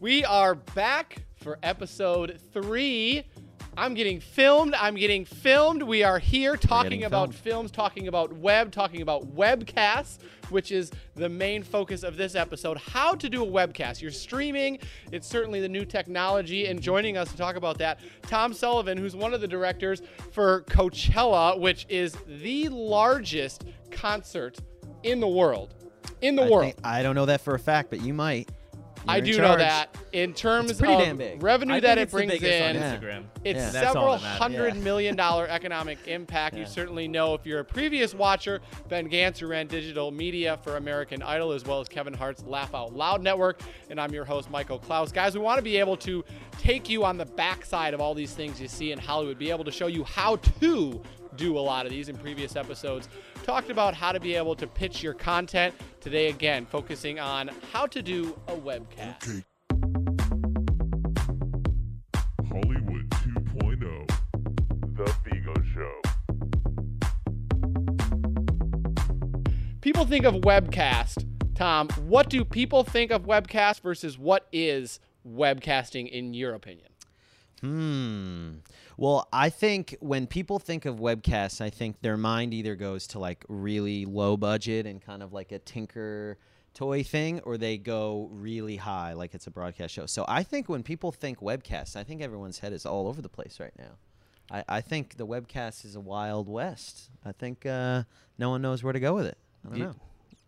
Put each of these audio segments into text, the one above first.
We are back for episode three. I'm getting filmed. I'm getting filmed. We are here talking about filmed. films, talking about web, talking about webcasts, which is the main focus of this episode. How to do a webcast. You're streaming, it's certainly the new technology. And joining us to talk about that, Tom Sullivan, who's one of the directors for Coachella, which is the largest concert in the world. In the I, world. think- I don't know that for a fact, but you might. I You're in do know that. In terms of revenue I that it brings in, Yeah. It's Yeah. Several that matters. hundred Yeah. million dollar economic impact. You certainly know if you're a previous watcher, Ben Gantz, who ran digital media for American Idol, as well as Kevin Hart's Laugh Out Loud Network. And I'm your host, Michael Klaus. Guys, we want to be able to take you on the backside of all these things you see in Hollywood, be able to show you how to do a lot of these in previous episodes. Talked about how to be able to pitch your content. Today, again, focusing on how to do a webcast. Hollywood 2.0, The Vigo Show. people think of webcast tom what do people think of webcast versus what is webcasting in your opinion Hmm. Well, I think when people think of webcasts, I think their mind either goes to like really low budget and kind of like a tinker toy thing, or they go really high, like it's a broadcast show. So I think when people think webcasts, I think everyone's head is all over the place right now. I, I think the webcast is a wild west. I think uh, no one knows where to go with it. I don't You- know.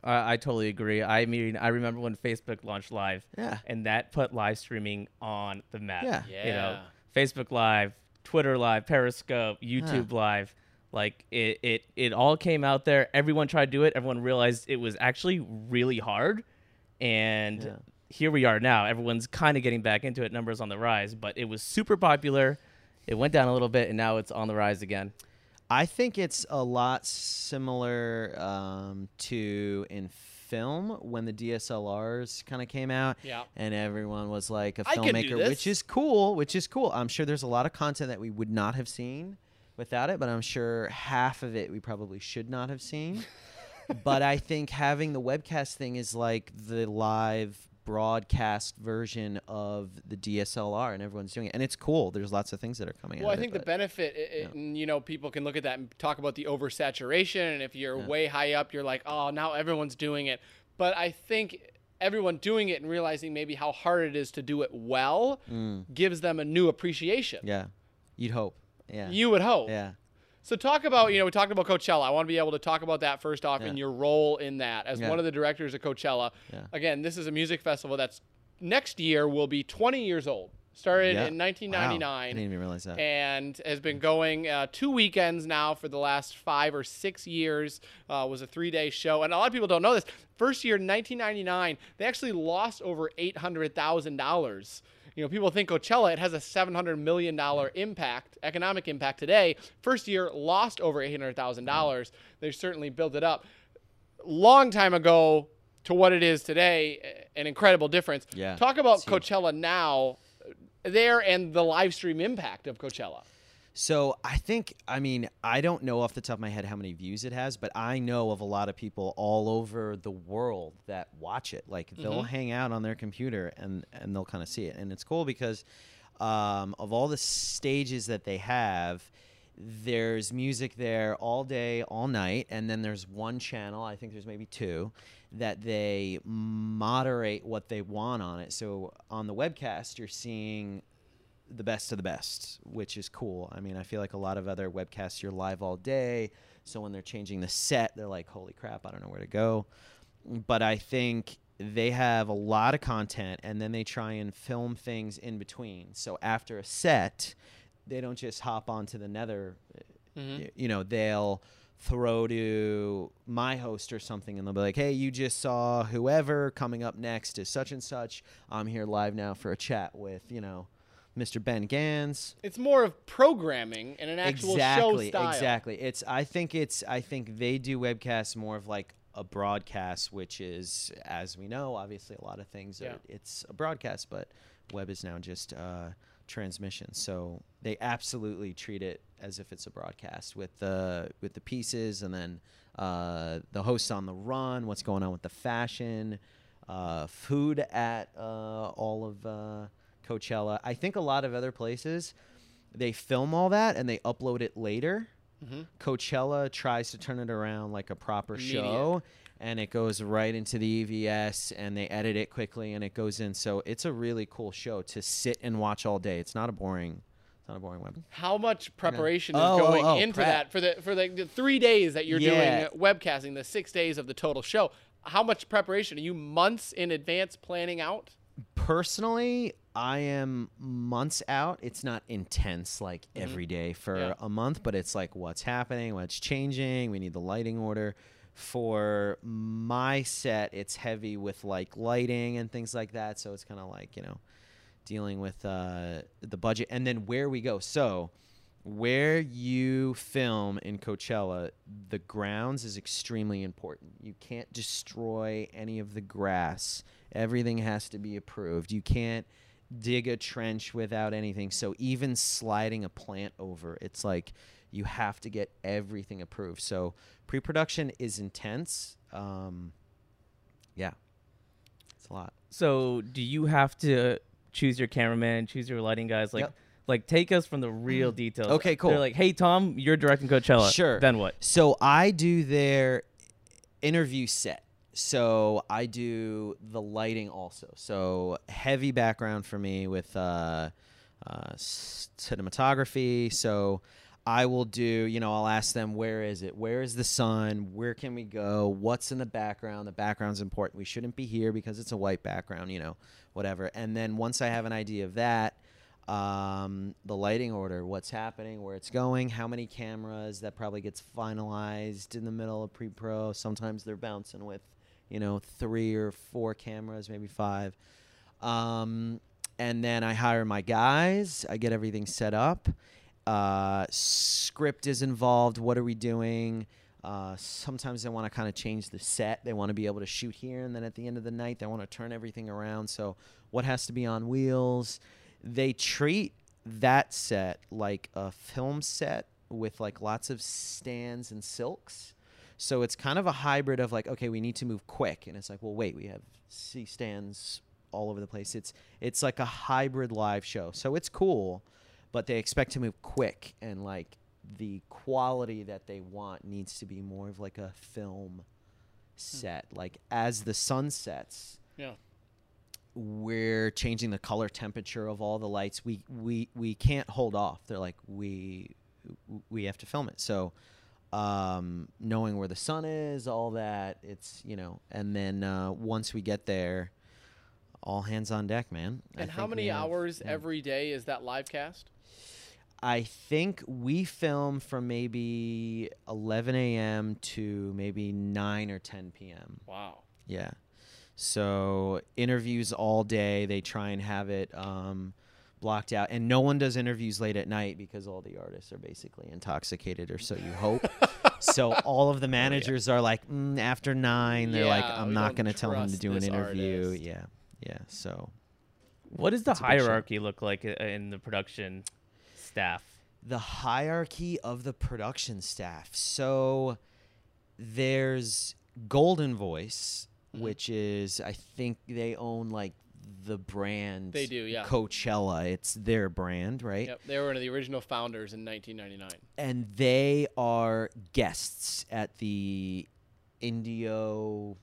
I I totally agree. I mean, I remember when Facebook launched Live. Yeah. And that put live streaming on the map. Yeah. You know, Yeah. Facebook Live, Twitter Live, Periscope, YouTube Live. Like it, it, it all came out there. Everyone tried to do it. Everyone realized it was actually really hard. And Yeah. here we are now. Everyone's kind of getting back into it. Numbers on the rise, but it was super popular. It went down a little bit, and now it's on the rise again. I think it's a lot similar um, to in film when the DSLRs kind of came out, Yeah. and everyone was like a I can do filmmaker, this. which is cool, which is cool. I'm sure there's a lot of content that we would not have seen without it, but I'm sure half of it we probably should not have seen. but I think having the webcast thing is like the live broadcast version of the DSLR, and everyone's doing it, and it's cool. There's lots of things that are coming out. well out. i think it, the but- benefit i- i- and you know people can look at that and talk about the oversaturation and if you're way high up you're like oh now everyone's doing it but i think everyone doing it and realizing maybe how hard it is to do it well gives them a new appreciation Mm. Yeah, you'd hope. Yeah, you would hope yeah. So talk about, you know, we talked about Coachella. I want to be able to talk about that first off Yeah. and your role in that as Yeah. one of the directors of Coachella. Yeah. Again, this is a music festival that's next year will be 20 years old. Started in Wow. I 1999 didn't even realize that. and has been going uh, two weekends now for the last five or six years. Uh, was a three-day show, and a lot of people don't know this. First year, 1999, they actually lost over eight hundred thousand dollars. You know, people think Coachella it has a seven hundred million dollar impact, economic impact today. First year lost over eight hundred thousand dollars. Mm-hmm. They certainly built it up. Long time ago to what it is today, an incredible difference. Yeah, Talk about. Coachella now, there and the live stream impact of Coachella. So I think, I mean, I don't know off the top of my head how many views it has, but I know of a lot of people all over the world that watch it. Like they'll hang out on their computer and and they'll kind of see it, and it's cool because um, of all the stages that they have. There's music there all day, all night, and then there's one channel. I think there's maybe two that they moderate what they want on it. So on the webcast, you're seeing the best of the best, which is cool. I mean, I feel like a lot of other webcasts, you're live all day. So when they're changing the set, they're like, holy crap, I don't know where to go. But I think they have a lot of content and then they try and film things in between. So after a set, they don't just hop onto the nether. y- mm-hmm. You know, they'll throw to my host or something and they'll be like, hey, you just saw whoever coming up next is such and such. I'm here live now for a chat with, you know, Mr. Ben Gans. It's more of programming and an actual exactly, show style. exactly. It's I think it's I think they do webcasts more of like a broadcast, which is as we know, obviously a lot of things Yeah. are it's a broadcast, but web is now just uh, transmission. So they absolutely treat it as if it's a broadcast with the with the pieces and then uh, the hosts on the run, what's going on with the fashion. uh, food at uh, all of uh, Coachella. I think a lot of other places they film all that and they upload it later. Mhm. Coachella tries to turn it around like a proper Immediate. show, and it goes right into the EVS, and they edit it quickly, and it goes in. So it's a really cool show to sit and watch all day. It's not a boring, it's not a boring web. How much preparation is Oh, oh, going oh, into prep. that for the for the, the three days that you're Yeah. doing webcasting, the six days of the total show? How much preparation are you months in advance planning out? Personally, I am months out. It's not intense like every day for Mm-hmm. Yeah. a month, but it's like what's happening, what's changing. We need the lighting order. For my set, it's heavy with like lighting and things like that. So it's kind of like, you know, dealing with uh, the budget and then where we go. So, where you film in Coachella, the grounds is extremely important. You can't destroy any of the grass. Everything has to be approved. You can't dig a trench without anything. So even sliding a plant over, it's like you have to get everything approved. So pre-production is intense. Um, yeah, it's a lot. So, do you have to choose your cameraman, choose your lighting guys? Like, Yep. like take us from the real details. Okay, cool. They're like, hey Tom, you're directing Coachella. Sure. Then what? So I do their interview set. So I do the lighting also. So heavy background for me with uh, uh, cinematography. So I will do, you know, I'll ask them, where is it? Where is the sun? Where can we go? What's in the background? The background's important. We shouldn't be here because it's a white background, you know, whatever. And then once I have an idea of that, um, the lighting order, what's happening, where it's going, how many cameras. That probably gets finalized in the middle of pre-pro. Sometimes they're bouncing with, you know, three or four cameras, maybe five. Um, and then I hire my guys. I get everything set up. Uh, script is involved. What are we doing? Uh, sometimes they want to kind of change the set. They want to be able to shoot here, and then at the end of the night, they want to turn everything around. So, what has to be on wheels? They treat that set like a film set with like lots of stands and silks. So it's kind of a hybrid of like, okay, we need to move quick, and it's like, well, wait, we have C stands all over the place. It's it's like a hybrid live show, so it's cool, but they expect to move quick, and like the quality that they want needs to be more of like a film hmm. set. Like as the sun sets, Yeah. we're changing the color temperature of all the lights. We we we can't hold off. They're like we we have to film it. So um, knowing where the sun is, all that, it's you know, and then uh, once we get there, all hands on deck, man. I And how many have- hours yeah. every day is that live cast? I think we film from maybe 11 a.m. to maybe 9 or 10 p.m. Wow. Yeah. So interviews all day. They try and have it um, blocked out, and no one does interviews late at night because all the artists are basically intoxicated, or so you hope. so all of the managers are like, mm, after nine, they're like, I'm not going to tell him to do an interview. artist. Yeah, yeah. So What does the It's a big show. hierarchy look like in the production staff? the hierarchy of the production staff. So there's Goldenvoice, Mm-hmm. which is I think they own like the brand. They do, yeah. Coachella, it's their brand, right? Yep. They were one of the original founders in 1999. And they are guests at the Indio.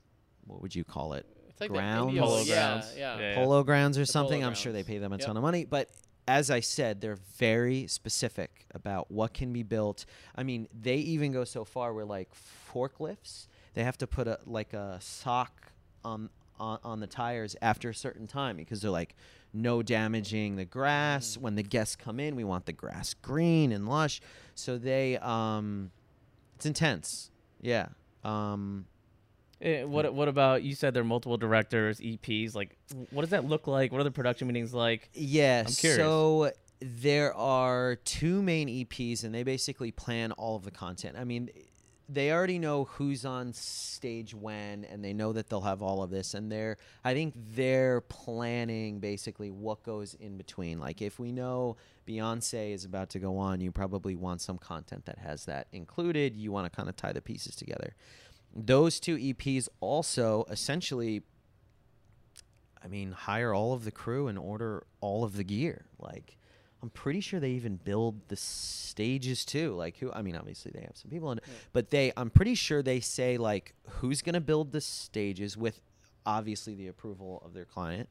What would you call it? It's like Grounds? the Polo grounds. Yeah. Yeah. Polo grounds or The something. Polo I'm sure they pay them a Yep. ton of money. But as I said, they're very specific about what can be built. I mean, they even go so far where like forklifts, they have to put a like a sock on on, on the tires after a certain time because they're like no damaging the grass. When the guests come in, we want the grass green and lush. So they um it's intense. Yeah. Um Eh, what What about you? Said there are multiple directors, EPs. Like, what does that look like? What are the production meetings like? Yeah, I'm curious. so there are two main EPs, and they basically plan all of the content. I mean, they already know who's on stage when, and they know that they'll have all of this, and they're I think they're planning basically what goes in between. Like if we know Beyonce is about to go on, you probably want some content that has that included. You want to kind of tie the pieces together. Those two EPs also essentially I mean, hire all of the crew and order all of the gear. Like, I'm pretty sure they even build the stages too. Like, who? I mean, obviously they have some people in it, but they. I'm pretty sure they say like who's gonna build the stages with, obviously the approval of their client,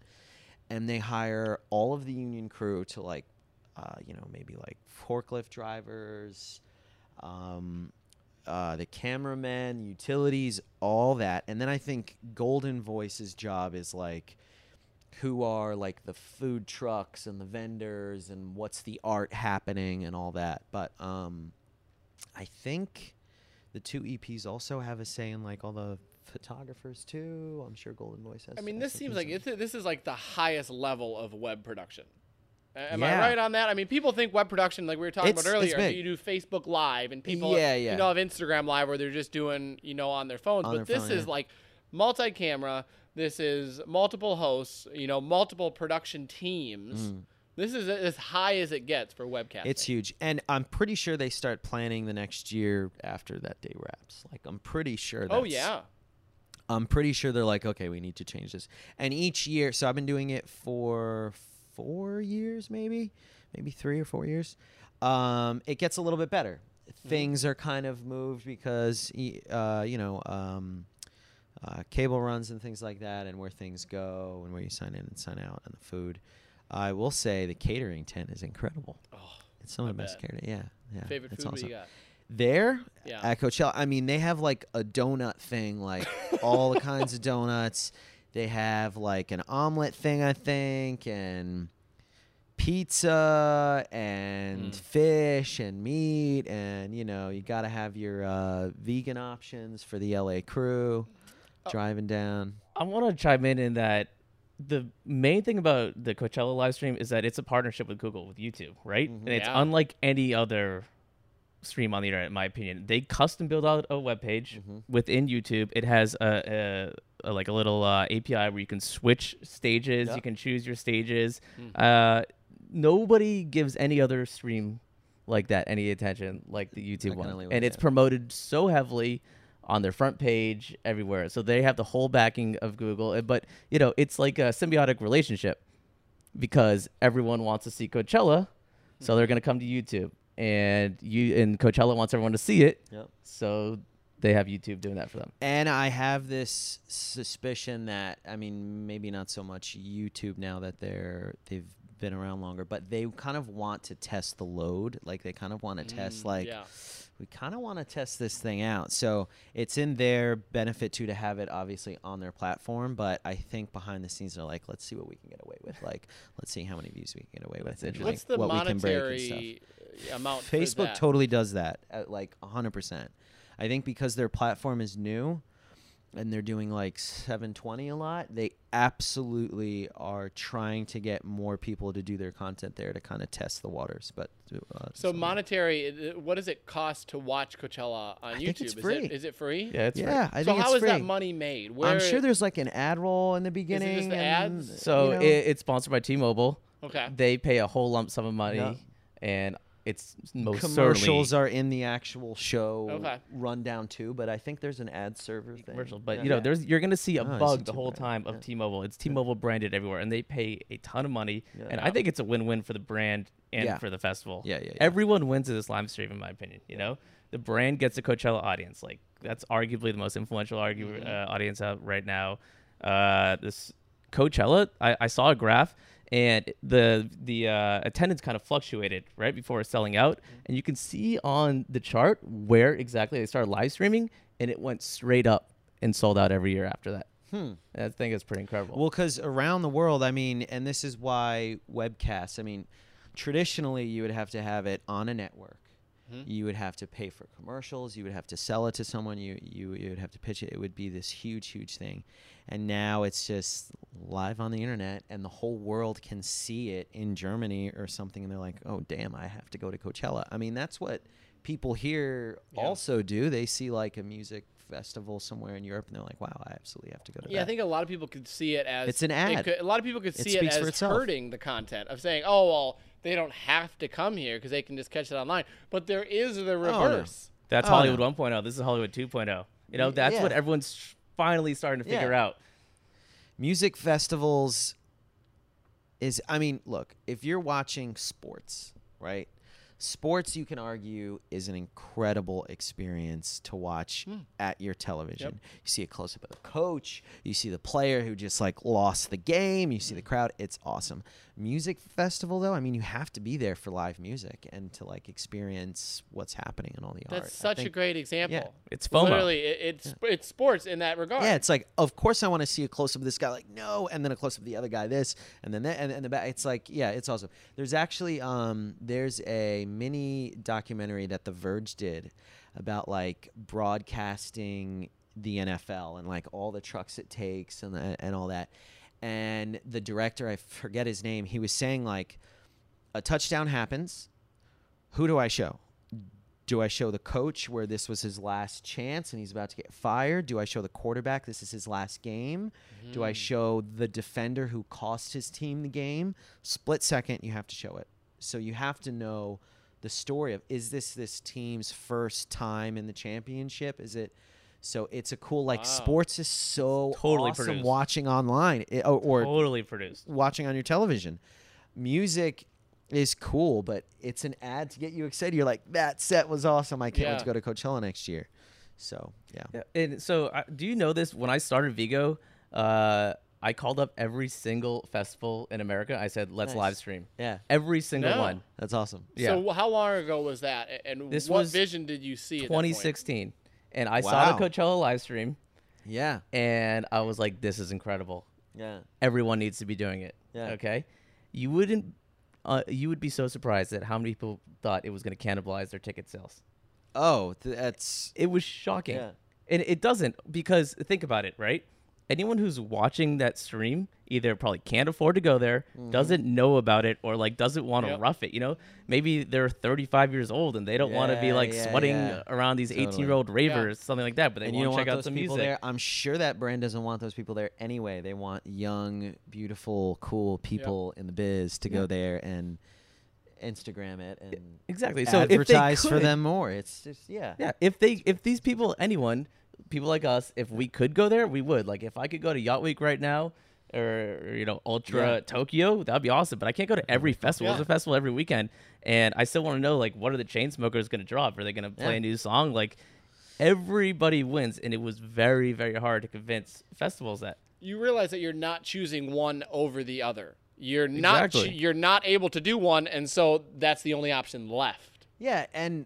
and they hire all of the union crew to like, uh, you know, maybe like forklift drivers, um, uh, the cameramen, utilities, all that. And then I think Goldenvoice's job is like who are like the food trucks and the vendors and what's the art happening and all that. But um, I think the two EPs also have a say in like all the photographers too. I'm sure Goldenvoice has. I mean, this seems like it's, this is like the highest level of web production. Am Yeah. I right on that? I mean, people think web production, like we were talking It's- about earlier, you do Facebook Live and people, Yeah, yeah. you know, have Instagram Live where they're just doing, you know, on their phones. On but their this phone, is yeah. like multi-camera. This is multiple hosts, you know, multiple production teams. This is as high as it gets for webcasting. Mm. It's huge, and I'm pretty sure they start planning the next year after that day wraps. Like I'm pretty sure. That's, Oh yeah. I'm pretty sure they're like, okay, we need to change this. And each year, so I've been doing it for four years, maybe, maybe three or four years. Um, it gets a little bit better. Things are kind of moved because, uh, you know, um, uh, cable runs and things like that, and where things go, and where you sign in and sign out, and the food. I will say the catering tent is incredible. Oh, It's some of I the best bet. catering. Yeah, yeah. favorite it's food awesome. you got? There Yeah. at Coachella, I mean, they have like a donut thing, like all the kinds of donuts. They have like an omelet thing, I think, and pizza and Mm. fish and meat, and you know, you got to have your uh, vegan options for the LA crew. Driving down. I want to chime in in that the main thing about the Coachella live stream is that it's a partnership with Google with YouTube, right? And it's Yeah. unlike any other stream on the internet, in my opinion. They custom build out a web page within YouTube. It has a, a, a like a little uh, API where you can switch stages. Yep. You can choose your stages. Uh, nobody gives any other stream like that any attention like the YouTube one, and it's promoted so heavily on their front page everywhere. So they have the whole backing of Google. Uh, But you know, it's like a symbiotic relationship because everyone wants to see Coachella, so they're gonna come to YouTube, and you and Coachella wants everyone to see it, Yep. so they have YouTube doing that for them. And I have this suspicion that I mean maybe not so much YouTube now that they're they've been around longer, but they kind of want to test the load. Like they kind of want to test Mm, like yeah. We kind of want to test this thing out. So it's in their benefit too to have it obviously on their platform, but I think behind the scenes they're like, let's see what we can get away with. Like let's see how many views we can get away with. And, like, What's the what we can break and stuff. monetary amount? Facebook totally does that at like 100%. I think because their platform is new and they're doing like 720 a lot, they absolutely are trying to get more people to do their content there to kind of test the waters. But uh, So monetary, uh, what does it cost to watch Coachella on I YouTube? think it's is free. it is it free? Yeah, it's yeah, I so think how it's is that money made? Where I'm sure there's like an ad roll in the beginning. the and, ads? So you know, it, it's sponsored by T-Mobile. okay. They pay a whole lump sum of money, Yeah. and it's most commercials certainly are in the actual show Okay. rundown too. But I think there's an ad server thing. commercial. But Yeah. you know, there's you're gonna see a Oh, I see bug the whole bad. time of Yeah. T-Mobile. It's T-Mobile branded everywhere, and they pay a ton of money. Yeah. And I think it's a win-win for the brand and Yeah. for the festival. Yeah, yeah, yeah. Everyone wins at this live stream, in my opinion. You know, the brand gets a Coachella audience. Like that's arguably the most influential argue, Mm-hmm. uh, audience out right now. Uh, this Coachella, I, I saw a graph. And the the uh, attendance kind of fluctuated right before selling out, Mm-hmm. and you can see on the chart where exactly they started live streaming, and it went straight up and sold out every year after that. Hmm. I think it's pretty incredible. Well, because around the world, I mean, and this is why webcasts, I mean, traditionally you would have to have it on a network. Mm-hmm. You would have to pay for commercials. You would have to sell it to someone. You, you you would have to pitch it. It would be this huge, huge thing. And now it's just live on the internet, and the whole world can see it in Germany or something. And they're like, "Oh, damn! I have to go to Coachella." I mean, that's what people here Yeah. also do. They see like a music festival somewhere in Europe, and they're like, "Wow, I absolutely have to go to Yeah, I think a lot of people could see it as It's an ad. could- a lot of people could see it as hurting the content of saying, "Oh, well, they don't have to come here because they can just catch it online." But there is the oh, no. reverse. That's Oh, Hollywood no. 1.0. This is Hollywood 2.0. You know, that's Yeah. what everyone's finally starting to Yeah. figure out. music festivals is I mean, look, if you're watching sports, right? Sports you can argue is an incredible experience to watch at your television. You see a close up of the coach, you see the player who just like lost the game, you see the crowd, it's awesome. Music festival though, I mean you have to be there for live music and to like experience what's happening and all the art. That's I such a great example. yeah, It's FOMO. Literally, it, it's it's sports in that regard. Yeah, it's like, of course I want to see a close up of this guy, like no, and then a close up of the other guy, this, and then that, and, and the back. It's like, yeah, it's awesome. There's actually, um, there's a mini documentary that The Verge did about like broadcasting the NFL and like all the trucks it takes and the, and all that. And the director, I forget his name, he was saying like, a touchdown happens. Who do I show? do I show the coach where this was his last chance and he's about to get fired? Do I show the quarterback this is his last game? Do I mm. show the defender who cost his team the game? Split second, you have to show it. So you have to know the story of is this this team's first time in the championship? Is it so it's a cool like Wow. sports is so Totally awesome produced. watching online it- or, or totally produced. watching on your television. Music is cool, but it's an ad to get you excited. You're like, that set was awesome. I can't wait to go to Coachella next year. So yeah, Yeah, and so uh, do you know this? When I started Vigo, uh, I called up every single festival in America. I said, "Let's Nice. live stream." yeah, Every single No. one. that's awesome. Yeah. So how long ago was that? A- And This what was vision did you see? at that point? 2016, and I saw Wow. the Coachella live stream, Yeah, and I was like, "This is incredible. yeah, Everyone needs to be doing it." Yeah. Okay. You wouldn't. Uh, you would be so surprised at how many people thought it was going to cannibalize their ticket sales. Oh, th- that's It was shocking. Yeah. And it doesn't because think about it, right? Anyone who's watching that stream either probably can't afford to go there, Mm-hmm. doesn't know about it, or like doesn't want to Yep. rough it. You know, maybe they're 35 years old and they don't want to be like yeah, sweating yeah. around these Totally. 18 year old ravers, something like that. But they and want don't to check want out those some people music. there. I'm sure that brand doesn't want those people there anyway. They want young, beautiful, cool people in the biz to go there and Instagram it and Exactly. So if they advertise for them more. It's just yeah, Yeah, if they if these people anyone people like us if we could go there we would like if I could go to Yacht Week right now or you know Ultra Yeah. Tokyo that'd be awesome but I can't go to every festival Yeah. there's a festival every weekend and I still want to know like what are the Chainsmokers going to drop are they going to play Yeah. a new song like everybody wins and it was very very hard to convince festivals that You realize that you're not choosing one over the other. You're not. Exactly. ch- You're not able to do one, and so that's the only option left. Yeah, and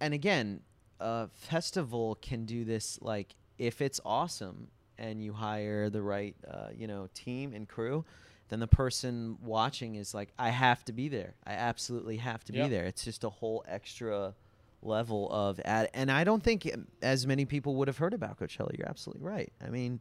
and again, a festival can do this like if it's awesome and you hire the right uh, you know team and crew, then the person watching is like, I have to be there. I absolutely have to Yep. be there. It's just a whole extra level of ad, and I don't think as many people would have heard about Coachella. You're absolutely right. I mean,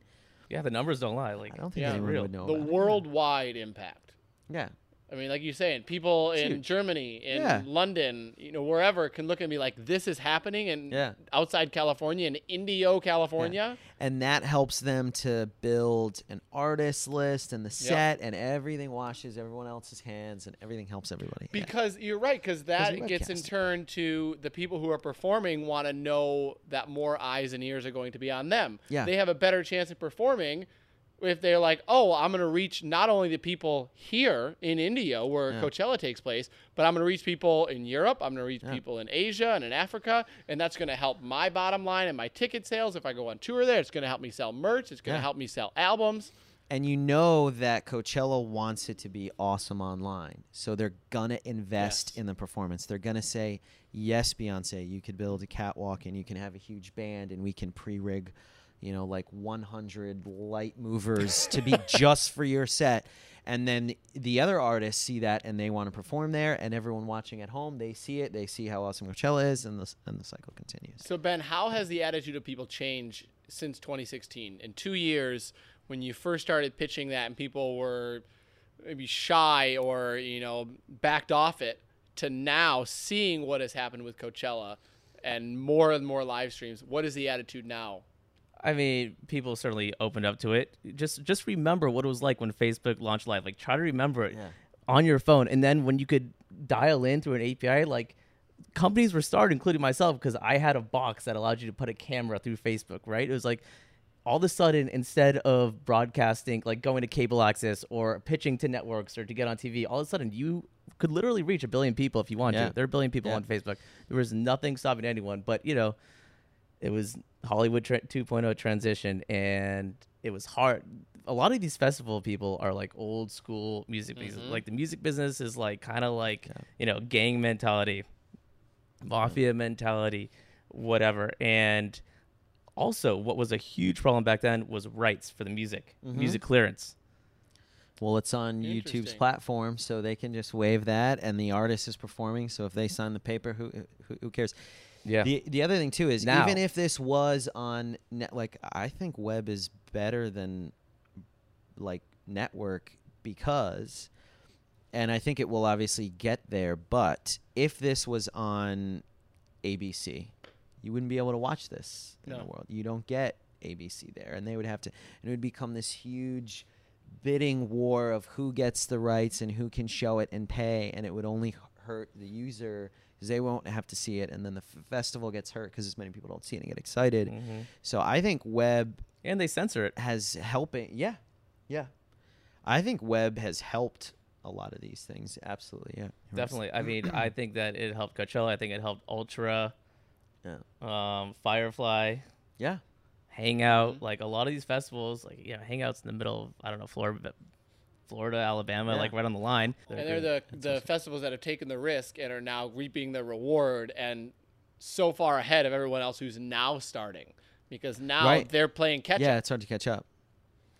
yeah the numbers don't lie like I don't think Yeah. anyone real. would know The about it. worldwide impact. Yeah. I mean, like you're saying, people in huge. Germany, in Yeah. London, you know, wherever can look and be like, "This is happening," and Yeah. outside California, in Indio, California. and that helps them to build an artist list and the set and everything washes everyone else's hands and everything helps everybody Yeah. Because you're right, because that gets in turn to the people who are performing want to know that more eyes and ears are going to be on them. Yeah. They have a better chance of performing if they're like, oh, I'm going to reach not only the people here in Indio where Coachella takes place, but I'm going to reach people in Europe. I'm going to reach people in Asia and in Africa. And that's going to help my bottom line and my ticket sales. If I go on tour there, it's going to help me sell merch. It's going to Yeah. help me sell albums. and you know that Coachella wants it to be awesome online so they're gonna invest Yes. in the performance they're gonna say yes Beyonce you could build a catwalk and you can have a huge band and we can pre-rig you know like 100 light movers to be just for your set and then the other artists see that and they want to perform there and everyone watching at home they see it they see how awesome Coachella is and the, and the cycle continues So Ben, how has the attitude of people changed since 2016? In two years, when you first started pitching that, and people were maybe shy or you know backed off it, to now seeing what has happened with Coachella and more and more live streams. What is the attitude now? I mean, people certainly opened up to it. Just just remember what it was like when Facebook launched live. Like try to remember it Yeah. on your phone, and then when you could dial in through an API, like companies were started, including myself, because I had a box that allowed you to put a camera through Facebook. Right? It was like all of a sudden, instead of broadcasting, like going to cable access or pitching to networks or to get on TV, all of a sudden you could literally reach a billion people if you wanted Yeah. to. There are a billion people Yeah. on Facebook. There was nothing stopping anyone, but you know, it was Hollywood tra- 2.0 transition, and it was hard. A lot of these festival people are like old school music business. Mm-hmm. Like the music business is like kind of like you know gang mentality, mafia mm-hmm. mentality, whatever. And also, what was a huge problem back then was rights for the music, mm-hmm. music clearance. Well, it's on YouTube's platform, so they can just wave that, and the artist is performing. So if they sign the paper, who who, who cares? Yeah. The the other thing too is Now- even if this was on net, like I think web is better than like network because, and I think it will obviously get there. But if this was on ABC, you wouldn't be able to watch this in the world. You don't get ABC there, and they would have to, and it would become this huge bidding war of who gets the rights and who can show it and pay, and it would only hurt the user because they won't have to see it, and then the f- festival gets hurt because as many people don't see it and get excited. Mhm. So I think web And they censor it. has helping. Yeah, yeah. I think web has helped a lot of these things. Absolutely, yeah. Definitely. I mean, I think that it helped Coachella. I think it helped Ultra, Yeah. um, Firefly, Yeah. Hangout. Like a lot of these festivals, like you know, Hangouts in the middle of I don't know Florida, Florida, Alabama, Yeah. like right on the line. and they're the the festivals that have taken the risk and are now reaping the reward and so far ahead of everyone else who's now starting because now Right. they're playing catch up. yeah, it's hard to catch up.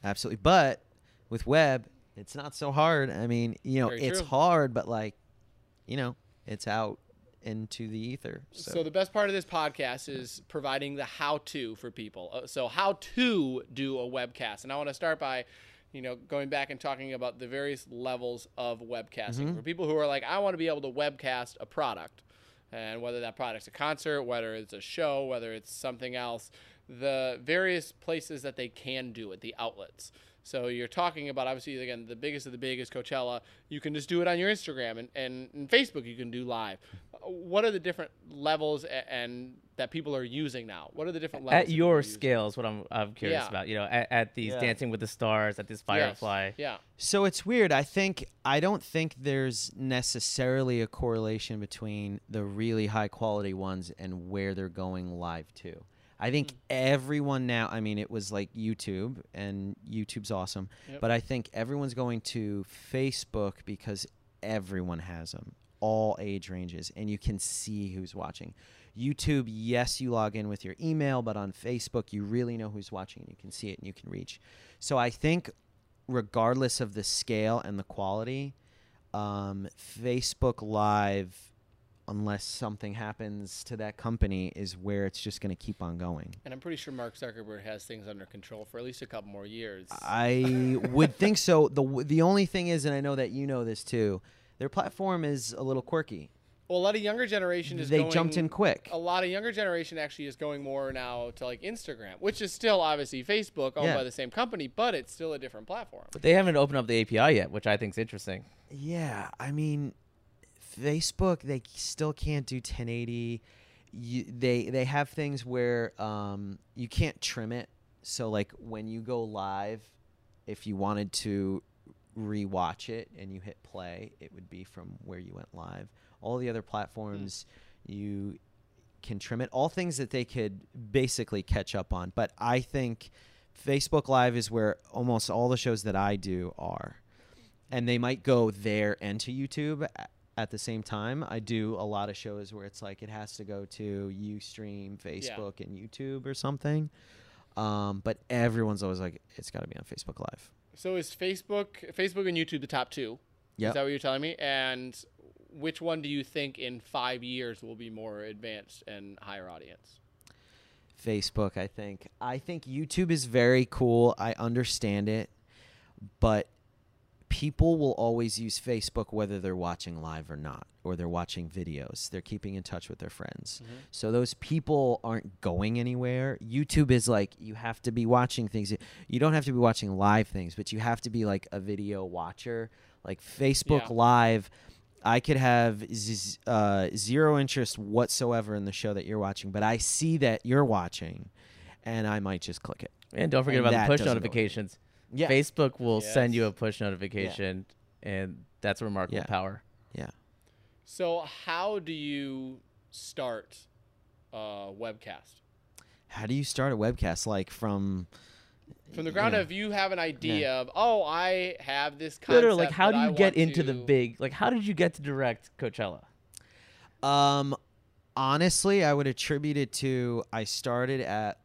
Absolutely. But with web, it's not so hard. I mean, you know, Very it's true. hard, but like, you know, it's out into the ether. So, So. the best part of this podcast is providing the how-to for people. Uh, So how to do a webcast, and I want to start by, you know, going back and talking about the various levels of webcasting mm-hmm. for people who are like, I want to be able to webcast a product, and whether that product's a concert, whether it's a show, whether it's something else, the various places that they can do it, the outlets. So you're talking about obviously again the biggest of the big is Coachella. You can just do it on your Instagram and, and, and Facebook. You can do live. What are the different levels a- and that people are using now? What are the different levels at your people are using? scale is what I'm I'm curious Yeah. about. You know, at, at these Yeah. Dancing with the Stars, at this Yes. Firefly. Yeah. so it's weird. I think I don't think there's necessarily a correlation between the really high quality ones and where they're going live to. I think hmm. everyone now, I mean, it was like YouTube, and YouTube's awesome, Yep. but I think everyone's going to Facebook because everyone has them, all age ranges, and you can see who's watching. YouTube, yes, you log in with your email, but on Facebook, you really know who's watching, and you can see it and you can reach. So I think, regardless of the scale and the quality, um, Facebook Live, unless something happens to that company, is where it's just going to keep on going. And I'm pretty sure Mark Zuckerberg has things under control for at least a couple more years. I would think so. the The only thing is, and I know that you know this too, their platform is a little quirky. well, a lot of younger generation is They going, jumped in quick. A lot of younger generation actually is going more now to like Instagram, which is still obviously Facebook owned Yeah. by the same company, but it's still a different platform. But they haven't opened up the API yet, which I think is interesting. Yeah, I mean, Facebook they still can't do 1080. You, they they have things where um, you can't trim it. So like when you go live, if you wanted to rewatch it and you hit play, it would be from where you went live. All the other platforms, you can trim it. All things that they could basically catch up on. But I think Facebook Live is where almost all the shows that I do are and they might go there and to YouTube at the same time. I do a lot of shows where it's like it has to go to UStream, Facebook, and YouTube or something. Um, but everyone's always like, it's got to be on Facebook Live. So is Facebook, Facebook and YouTube the top two? Yep. Is that what you're telling me? And which one do you think in five years will be more advanced and higher audience? Facebook, I think. I think YouTube is very cool. I understand it, but people will always use Facebook whether they're watching live or not, or they're watching videos. They're keeping in touch with their friends. So those people aren't going anywhere. YouTube is like you have to be watching things. You don't have to be watching live things, but you have to be like a video watcher. Like Facebook Yeah. Live, I could have z- uh, zero interest whatsoever in the show that you're watching, but I see that you're watching, and I might just click it. And don't forget And about the push notifications. Yeah. Facebook will send you a push notification, and that's a remarkable Yeah. power. Yeah. So how do you start a webcast? How do you start a webcast? Like from From the ground Yeah. up, you have an idea of, oh, I have this concept. Literally, like, how that do I you get want into the big? Like, how did you get to direct Coachella? Um, honestly, I would attribute it to I started at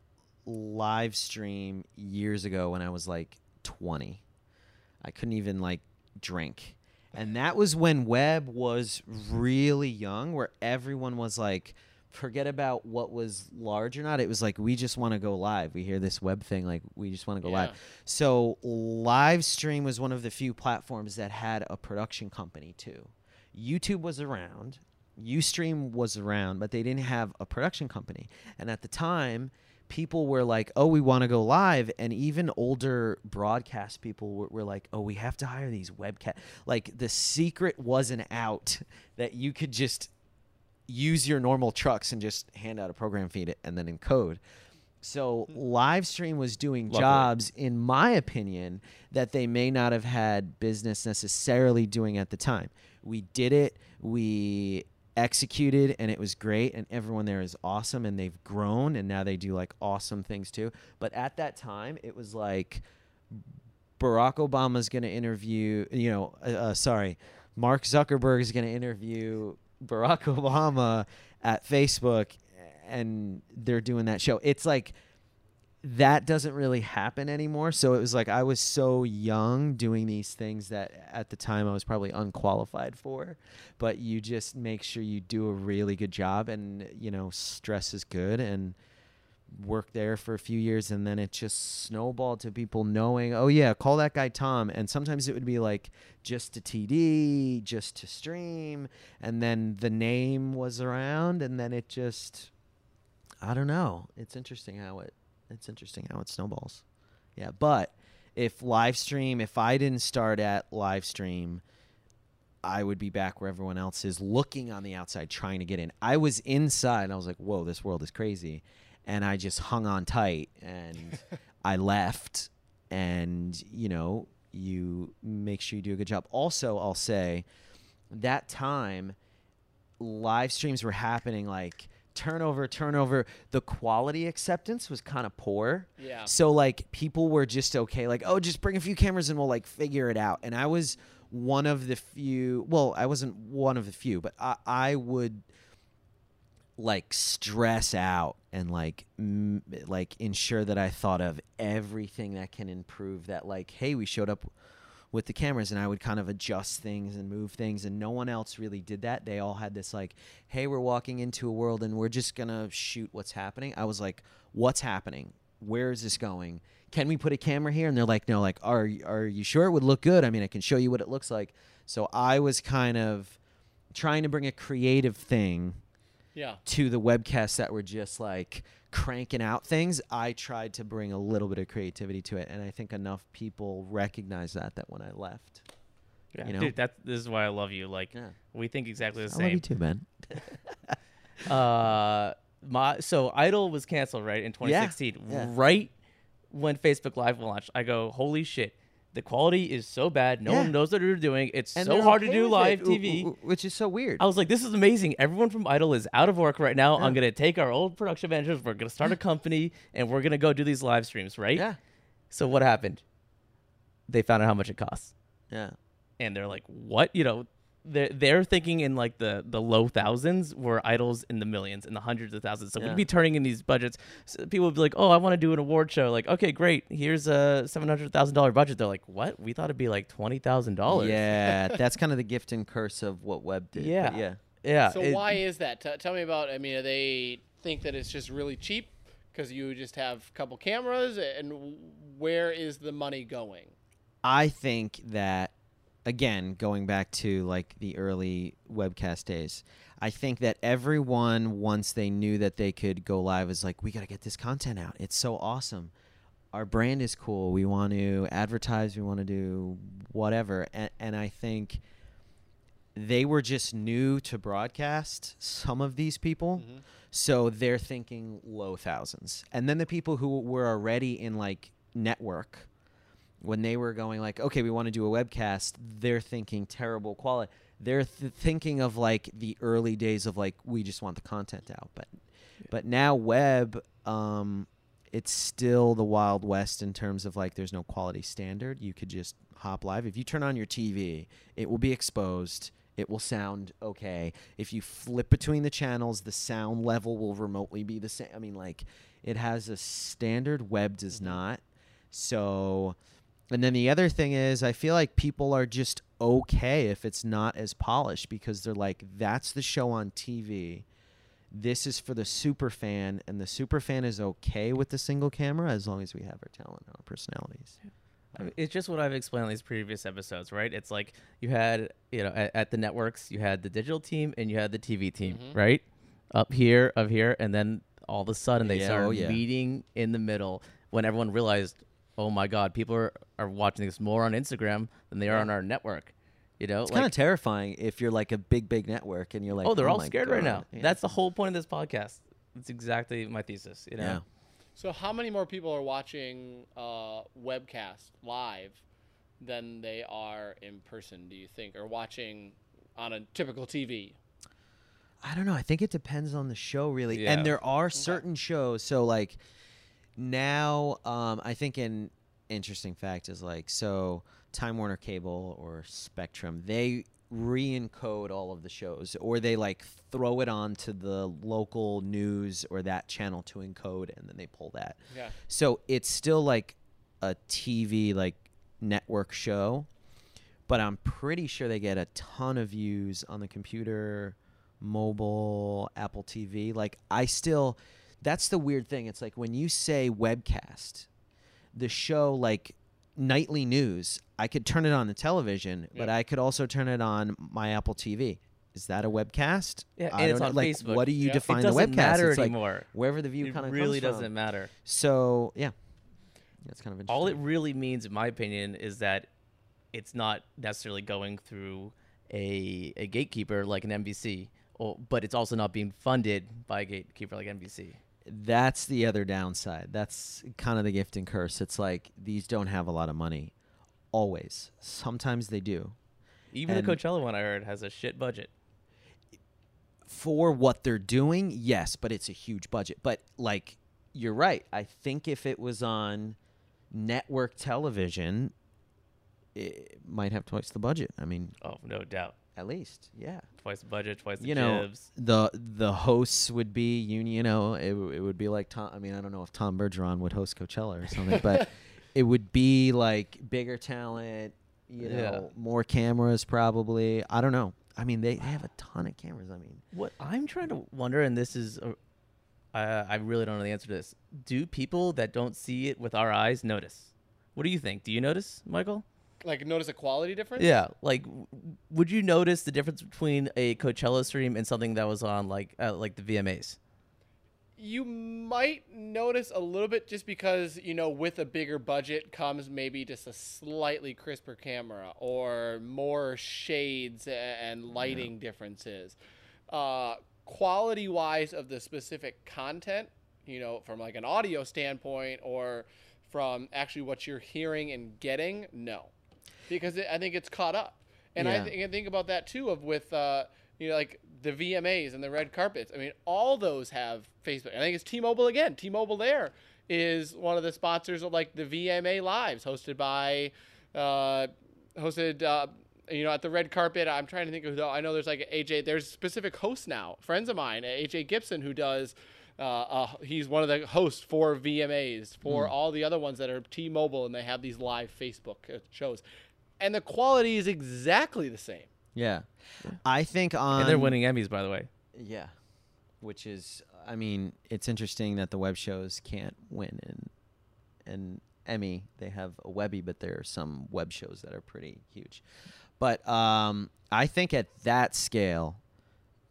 Livestream years ago when I was like 20. I couldn't even like drink. And that was when web was really young where everyone was like forget about what was large or not. It was like we just want to go live. We hear this web thing like we just want to go Yeah. live. So Livestream was one of the few platforms that had a production company too. YouTube was around, Ustream was around, but they didn't have a production company. And at the time, people were like, "Oh, we want to go live," and even older broadcast people were, were like, "Oh, we have to hire these webcast." Like the secret wasn't out that you could just use your normal trucks and just hand out a program feed it and then encode. So hmm. Livestream was doing jobs, in my opinion, that they may not have had business necessarily doing at the time. We did it, we executed, and it was great, and everyone there is awesome, and they've grown, and now they do like awesome things too. But at that time, it was like Barack Obama's going to interview, you know, uh, uh, sorry, Mark Zuckerberg is going to interview Barack Obama at Facebook, and they're doing that show. It's like that doesn't really happen anymore. So it was like I was so young doing these things that at the time I was probably unqualified for. But you just make sure you do a really good job, and you know, stress is good and work there for a few years and then it just snowballed to people knowing oh yeah call that guy tom and sometimes it would be like just to td just to stream and then the name was around and then it just i don't know it's interesting how it it's interesting how it snowballs yeah but if Livestream if i didn't start at Livestream I would be back where everyone else is looking on the outside trying to get in. I was inside and I was like, whoa, this world is crazy. And I just hung on tight and I left. And, you know, you make sure you do a good job. Also, I'll say that time, live streams were happening like turnover, turnover. The quality acceptance was kind of poor. Yeah. So like people were just okay, like, oh, just bring a few cameras and we'll like figure it out. And I was one of the few well, I wasn't one of the few, but I, I would like stress out and like m- like ensure that I thought of everything that can improve that like, hey, we showed up with the cameras and I would kind of adjust things and move things and no one else really did that. They all had this like, hey, we're walking into a world and we're just going to shoot what's happening. I was like, what's happening? Where is this going? Can we put a camera here? And they're like, no, like, are are you sure it would look good? I mean, I can show you what it looks like. So I was kind of trying to bring a creative thing Yeah. to the webcasts that were just like cranking out things, I tried to bring a little bit of creativity to it, and I think enough people recognize that that when I left, Yeah, You know? dude, that this is why I love you. Like, Yeah. we think exactly the same. I love you too, man. uh my so idol was canceled right in 2016 yeah. right when facebook live launched i go holy shit the quality is so bad. No Yeah. one knows what they're doing. It's And so hard to do live it, tv which is so weird. i was like this is amazing. Everyone from idol is out of work right now. I'm gonna take our old production managers. We're gonna start a company and we're gonna go do these live streams right? Yeah, so what happened? They found out how much it costs. Yeah, and they're like, "What?" You know, they're they're thinking in like the the low thousands, where idols in the millions, in the hundreds of thousands. So Yeah. we'd be turning in these budgets. So people would be like, "Oh, I want to do an award show." Like, okay, great. Here's a seven hundred thousand dollar budget. They're like, "What? We thought it'd be like twenty thousand dollars." yeah. That's kind of the gift and curse of what web did. Yeah. yeah. yeah. So it- why is that? T- tell me about. I mean, do they think that it's just really cheap because you just have a couple cameras, and where is the money going? I think that again, going back to like the early webcast days, I think that everyone once they knew that they could go live is like, we got to get this content out. It's so awesome. Our brand is cool. We want to advertise. We want to do whatever. And, and I think they were just new to broadcast. Some of these people. Mm-hmm. So they're thinking low thousands. And then the people who were already in like network, when they were going like, okay, we want to do a webcast, they're thinking terrible quality. They're th- thinking of like the early days of like we just want the content out, but but now web, um, it's still the wild west in terms of like there's no quality standard. You could just hop live. If you turn on your TV, it will be exposed. It will sound okay. If you flip between the channels, the sound level will remotely be the same. I mean, like it has a standard. Web does not. So, and then the other thing is, I feel like people are just okay if it's not as polished because they're like, that's the show on TV. This is for the super fan, and the super fan is okay with the single camera as long as we have our talent and our personalities. I mean, it's just what I've explained in these previous episodes, right? It's like you had, you know, at, at the networks, you had the digital team and you had the TV team, Mhm. right? Up here, up here, and then all of a sudden they Yeah, started oh, yeah. meeting in the middle when everyone realized, oh my God, people are, are watching this more on Instagram than they are Yeah. on our network. You know, It's like, kind of terrifying if you're like a big, big network and you're like, oh, they're all my scared right now. Yeah. That's the whole point of this podcast. That's exactly my thesis. You know, yeah. So how many more people are watching uh, webcast live than they are in person? Do you think, or watching on a typical TV? I don't know. I think it depends on the show, really. Yeah. And there are certain shows. So, like, now, um, I think an interesting fact is like, so Time Warner Cable or Spectrum, they re encode all of the shows, or they like throw it on to the local news or that channel to encode, and then they pull that. Yeah. So it's still like a TV like network show, but I'm pretty sure they get a ton of views on the computer, mobile, Apple TV. Like I still that's the weird thing. It's like when you say webcast, the show like nightly news, I could turn it on the television, but I could also turn it on my Apple TV. Is that a webcast? Yeah, I and it's don't on know. Like, Facebook. what do you Yeah. Define it the doesn't webcast? matter it's like anymore. wherever the view kind of really comes doesn't from. matter. So yeah, that's kind of interesting. all it really means, in my opinion, is that it's not necessarily going through a a gatekeeper like an NBC, or, but it's also not being funded by a gatekeeper like NBC. That's the other downside. That's kind of the gift and curse. It's like these don't have a lot of money. Always. Sometimes they do. Even And- the Coachella one I heard has a shit budget. For what they're doing, yes, but it's a huge budget. But like you're right. I think if it was on network television, it might have twice the budget. I mean, Oh, no doubt. At least, yeah. Twice the budget, twice the you know jibs. the the hosts would be you, you know it, it would be like Tom I mean I don't know if Tom Bergeron would host Coachella or something but it would be like bigger talent you know Yeah. more cameras probably I don't know I mean they, they have a ton of cameras I mean What I'm trying to wonder, and this is, a, uh, I really don't know the answer to this. Do people that don't see it with our eyes notice? What do you think? Do you notice, Michael? Like notice a quality difference? Yeah, like w- would you notice the difference between a Coachella stream and something that was on like uh, like the VMAs? You might notice a little bit just because, you know, with a bigger budget comes maybe just a slightly crisper camera or more shades and lighting differences. Uh, quality wise of the specific content, you know, from like an audio standpoint or from actually what you're hearing and getting, no. Because it, I think it's caught up. And I Yeah. think, I think about that too of with, uh, you know, like the VMAs and the red carpets. I mean, all those have Facebook. I think it's T-Mobile again. T-Mobile there is one of the sponsors of like the VMA Lives hosted by, uh, hosted, uh, you know, at the red carpet. I'm trying to think of who. I know there's like AJ. There's specific hosts now. Friends of mine, AJ Gibson, who does. Uh, uh, he's one of the hosts for VMAs for all the other ones that are T-Mobile, and they have these live Facebook uh, shows, and the quality is exactly the same. yeah. I think on and they're winning Emmys, by the way. yeah. Which is I mean it's interesting that the web shows can't win and and Emmy. They have a Webby but there are some web shows that are pretty huge. But um I think at that scale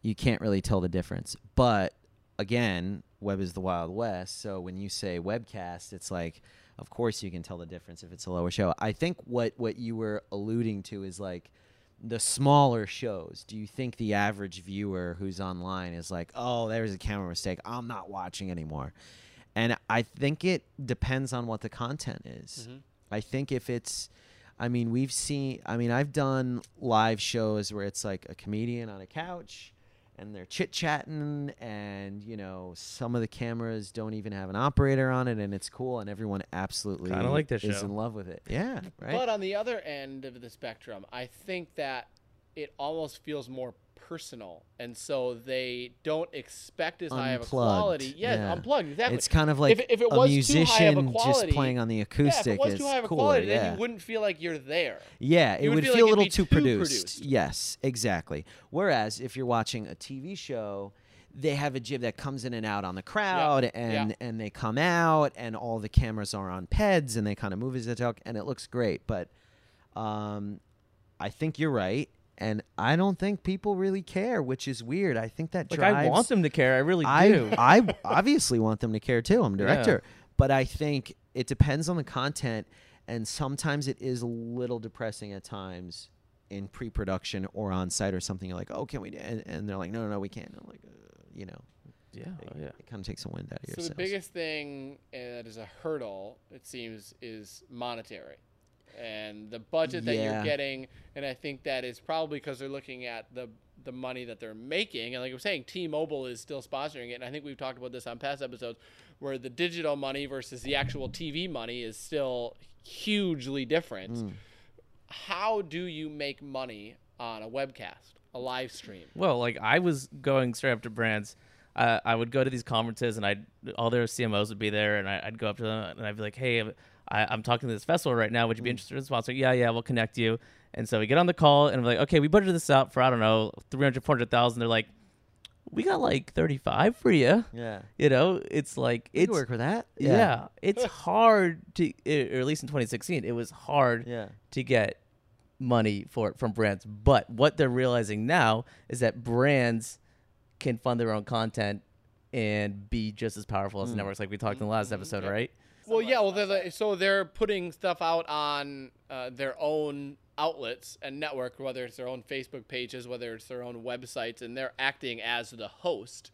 you can't really tell the difference. But again web is the wild west so when you say webcast it's like of course you can tell the difference if it's a lower show I think what what you were alluding to is like the smaller shows, do you think the average viewer who's online is like, "Oh, there's a camera mistake. I'm not watching anymore." And I think it depends on what the content is. Mhm. I think if it's I mean, we've seen I mean, I've done live shows where it's like a comedian on a couch and they're chit-chatting and, you know, some of the cameras don't even have an operator on it and it's cool and everyone absolutely Kinda like this is show. in love with it. Yeah, right? But on the other end of the spectrum, I think that it almost feels more personal, and so they don't expect as high of a quality. Yes, yeah. unplugged. Exactly. It's kind of like if, if it a was musician too high of a just playing on the acoustic. yeah, if it was too high of a cooler. quality, yeah. then you wouldn't feel like you're there. Yeah, it You would would feel feel, like a little too produced. produced. Yes, exactly. Whereas if you're watching a TV show, they have a jib that comes in and out on the crowd, and and they come out, and all the cameras are on peds, and they kind of move as they talk, and it looks great. But um, I think you're right, and I don't think people really care, which is weird. I think that Like drives. I want them to care. I really I do. I obviously want them to care too. I'm a Yeah. director, but I think it depends on the content, and sometimes it is a little depressing at times in pre-production or on site or something. You're like, oh, can we? do-" And, and they're like, no, no, no, we can't. I'm like, uh, you know, yeah, it, oh, yeah. it kind of takes some wind out of your So the biggest thing uh, that is a hurdle, it seems, is monetary, and the budget that you're getting. And I think that is probably because they're looking at the the money that they're making. And like I'm saying, T-Mobile is still sponsoring it. And I think we've talked about this on past episodes, where the digital money versus the actual TV money is still hugely different. Mm. How do you make money on a webcast, a live stream? Well, like I was going straight up to brands. Uh, I would go to these conferences, and I would all their CMOs would be there, and I, I'd go up to them and I'd be like, "Hey, I, I'm talking to this festival right now. Would you be mm. interested in sponsoring?" Yeah, yeah, we'll connect you. And so we get on the call, and we're like, "Okay, we budgeted this out for I don't know, 300, 400,000." They're like, "We got like 35 for you." Yeah, You know, it's like we could it's work for that. yeah. it's hard to, or at least in 2016, it was hard yeah. to get money for it from brands. But what they're realizing now is that brands can fund their own content and be just as powerful as the mm. networks, like we talked in the last mm-hmm. episode, Yep. right? Well, yeah. Well, they're the, so they're putting stuff out on uh, their own outlets and network, whether it's their own Facebook pages, whether it's their own websites, and they're acting as the host,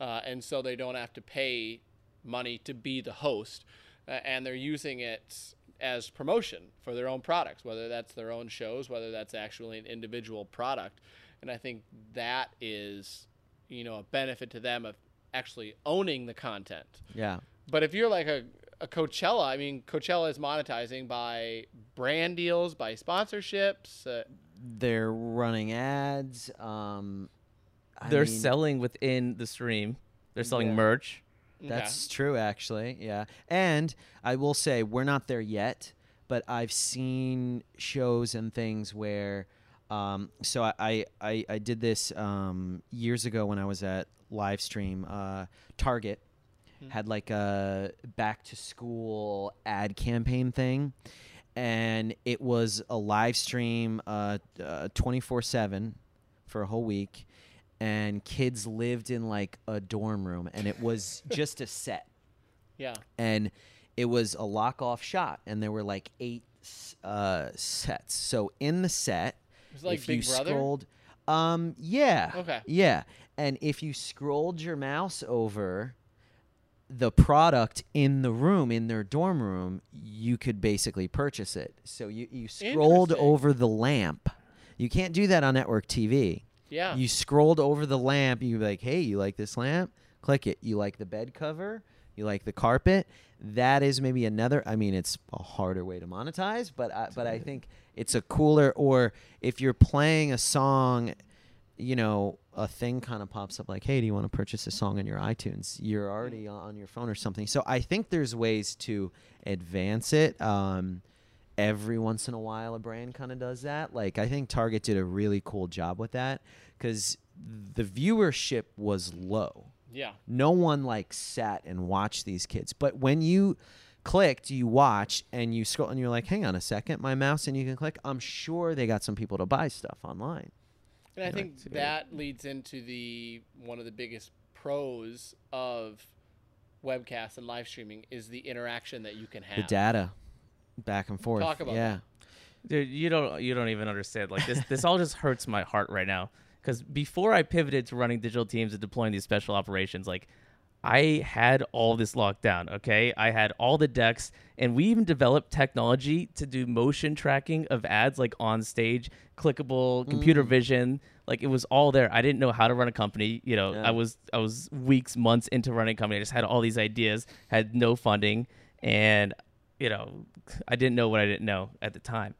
uh, and so they don't have to pay money to be the host, uh, and they're using it as promotion for their own products, whether that's their own shows, whether that's actually an individual product, and I think that is, you know, a benefit to them of actually owning the content. Yeah. But if you're like a, a Coachella, I mean, Coachella is monetizing by brand deals, by sponsorships. Uh, They're running ads. Um, They're mean, selling within the stream. They're selling Yeah. merch. That's true, actually. Yeah. And I will say, we're not there yet, but I've seen shows and things where. Um, so I, I, I, I did this um, years ago when I was at Livestream. Uh, Target had like a back to school ad campaign thing. And it was a live stream uh, 24 7 for a whole week and kids lived in like a dorm room and it was just a set yeah. and it was a lock off shot and there were like eight uh, sets so in the set like if Big you Brother? scrolled um yeah Okay. yeah and if you scrolled your mouse over the product in the room in their dorm room you could basically purchase it so you, you scrolled over the lamp you can't do that on network tv Yeah. you scrolled over the lamp. You be like, "Hey, you like this lamp? Click it. You like the bed cover? You like the carpet?" That is maybe another. I mean, it's a harder way to monetize, but I, but I think it's a cooler. Or if you're playing a song, you know, a thing kind of pops up like, "Hey, do you want to purchase a song on your iTunes?" You're already on your phone or something. So I think there's ways to advance it. Um, every once in a while a brand kind of does that like i think target did a really cool job with that because the viewership was low yeah. no one like sat and watched these kids but when you clicked you watched and you scroll and you're like hang on a second my mouse and you can click i'm sure they got some people to buy stuff online And I think that leads into the one of the biggest pros of webcast and live streaming is the interaction that you can have. the data back and forth Talk about yeah Dude, you don't you don't even understand. Like this this all just hurts my heart right now. Because before I pivoted to running digital teams and deploying these special operations, like I had all this locked down. Okay, I had all the decks, and we even developed technology to do motion tracking of ads, like on stage, clickable, computer mm. vision. Like it was all there. I didn't know how to run a company. You know, Yeah. I was I was weeks, months into running a company. I just had all these ideas, had no funding, and you know, I didn't know what I didn't know at the time.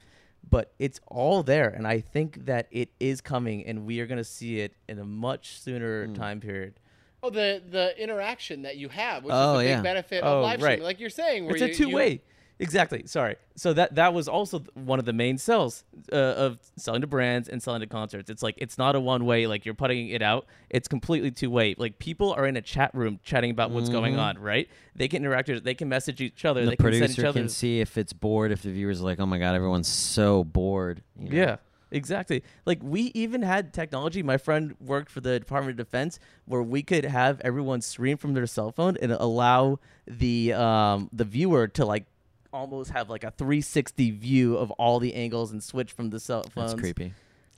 But it's all there, and I think that it is coming, and we are going to see it in a much sooner mm. time period. Oh, the the interaction that you have, which Oh, is the big benefit Oh, of live right. streaming, like you're saying. Where It's a you- you- two way. Exactly. Sorry. So that that was also one of the main sells uh, of selling to brands and selling to concerts. It's like it's not a one way. Like you're putting it out. It's completely two way. Like people are in a chat room chatting about what's going on. Right. They can interact. with- They can message each other. the they can send each producer other. can see if it's bored. If the viewer's are like, "Oh my god, everyone's so bored." you know? Yeah, exactly. Like we even had technology. My friend worked for the Department of Defense, where we could have everyone stream from their cell phone and allow the um the viewer to like almost have like a 360 view of all the angles and switch from the cell phones. that's creepy.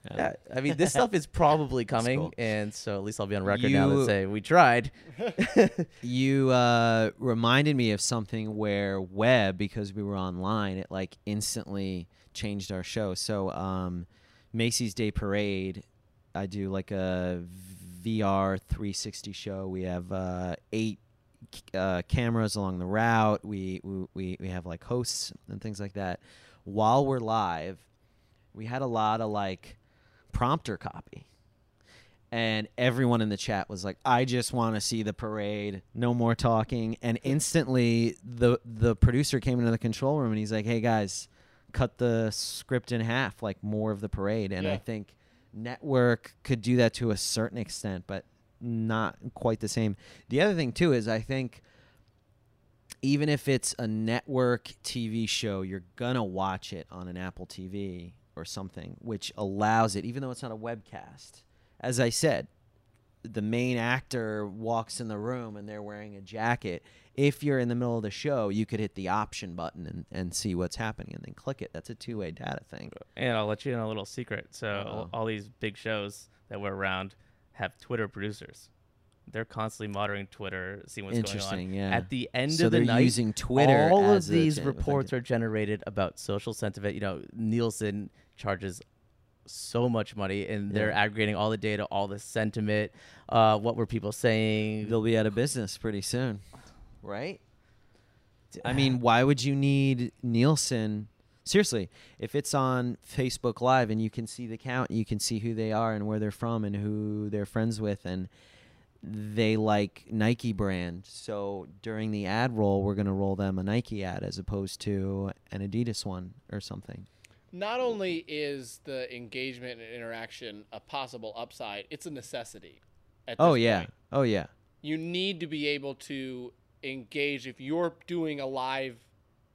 Yeah, I mean this stuff is probably coming, cool. and so at least I'll be on record now You- that say we tried. You uh, reminded me of something where web, because we were online, it like instantly changed our show. So um, Macy's Day Parade, I do like a VR 360 show. We have uh, eight uh, cameras along the route. We, we we have like hosts and things like that. While we're live, we had a lot of like prompter copy and everyone in the chat was like i just want to see the parade no more talking and instantly the the producer came into the control room and he's like hey guys cut the script in half like more of the parade and i think network could do that to a certain extent but not quite the same the other thing too is i think even if it's a network TV show, you're gonna watch it on an Apple TV or something, which allows it, even though it's not a webcast. As I said, the main actor walks in the room and they're wearing a jacket. If you're in the middle of the show, you could hit the option button and, and see what's happening and then click it. That's a two way data thing. And I'll let you in a little secret. So all, all these big shows that we're around have Twitter producers. They're constantly monitoring Twitter, seeing what's going on. Yeah. At the end So of the they're night, using Twitter All of these reports are generated about social sentiment. You know, Nielsen charges so much money, and they're Yeah. aggregating all the data, all the sentiment. Uh, what were people saying? They'll be out of business pretty soon, right? I mean, why would you need Nielsen? Seriously, if it's on Facebook Live and you can see the count, you can see who they are and where they're from and who they're friends with, and they like Nike brand. So during the ad roll, we're going to roll them a Nike ad as opposed to an Adidas one or something. Not only is the engagement and interaction a possible upside, it's a necessity. At Oh yeah. point. Oh yeah. you need to be able to engage if you're doing a live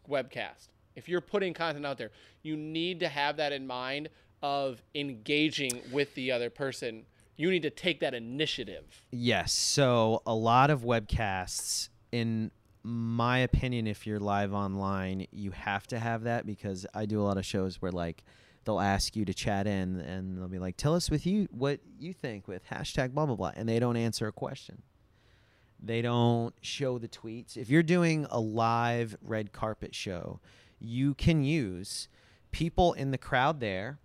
webcast if you're putting content out there you need to have that in mind of engaging with the other person you need to take that initiative Yes. So a lot of webcasts, in my opinion, if you're live online, you have to have that because I do a lot of shows where like they'll ask you to chat in and they'll be like, "Tell us with you what you think with hashtag blah blah blah," and they don't answer a question. They don't show the tweets. If you're doing a live red carpet show, you can use people in the crowd there.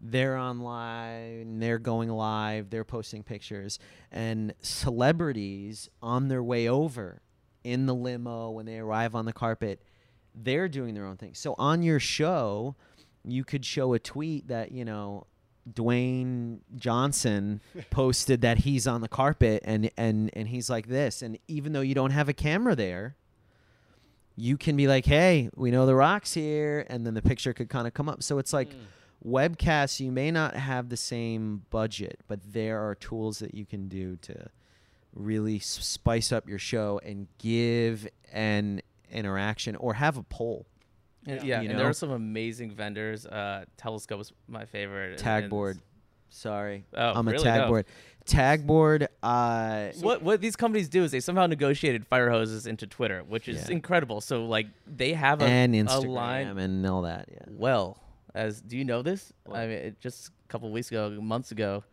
They're online, they're going live, they're posting pictures, and celebrities on their way over in the limo when they arrive on the carpet, they're doing their own thing. So on your show, you could show a tweet that, you know, Dwayne Johnson posted that he's on the carpet and and and he's like this and even though you don't have a camera there you can be like hey we know the rocks here and then the picture could kind of come up. So it's like hmm. webcasts you may not have the same budget but there are tools that you can do to really spice up your show and give an interaction or have a poll Yeah, Yeah. You and there know? are some amazing vendors. Uh, Telescope is my favorite. and- tag and- board sorry Oh, i'm a really? tag No. board Tagboard uh what what these companies do is they somehow negotiated fire hoses into Twitter, which is Yeah. incredible. So like they have a, and a line. and all that yeah Well, As do you know this? I mean, it, just a couple weeks ago, months ago,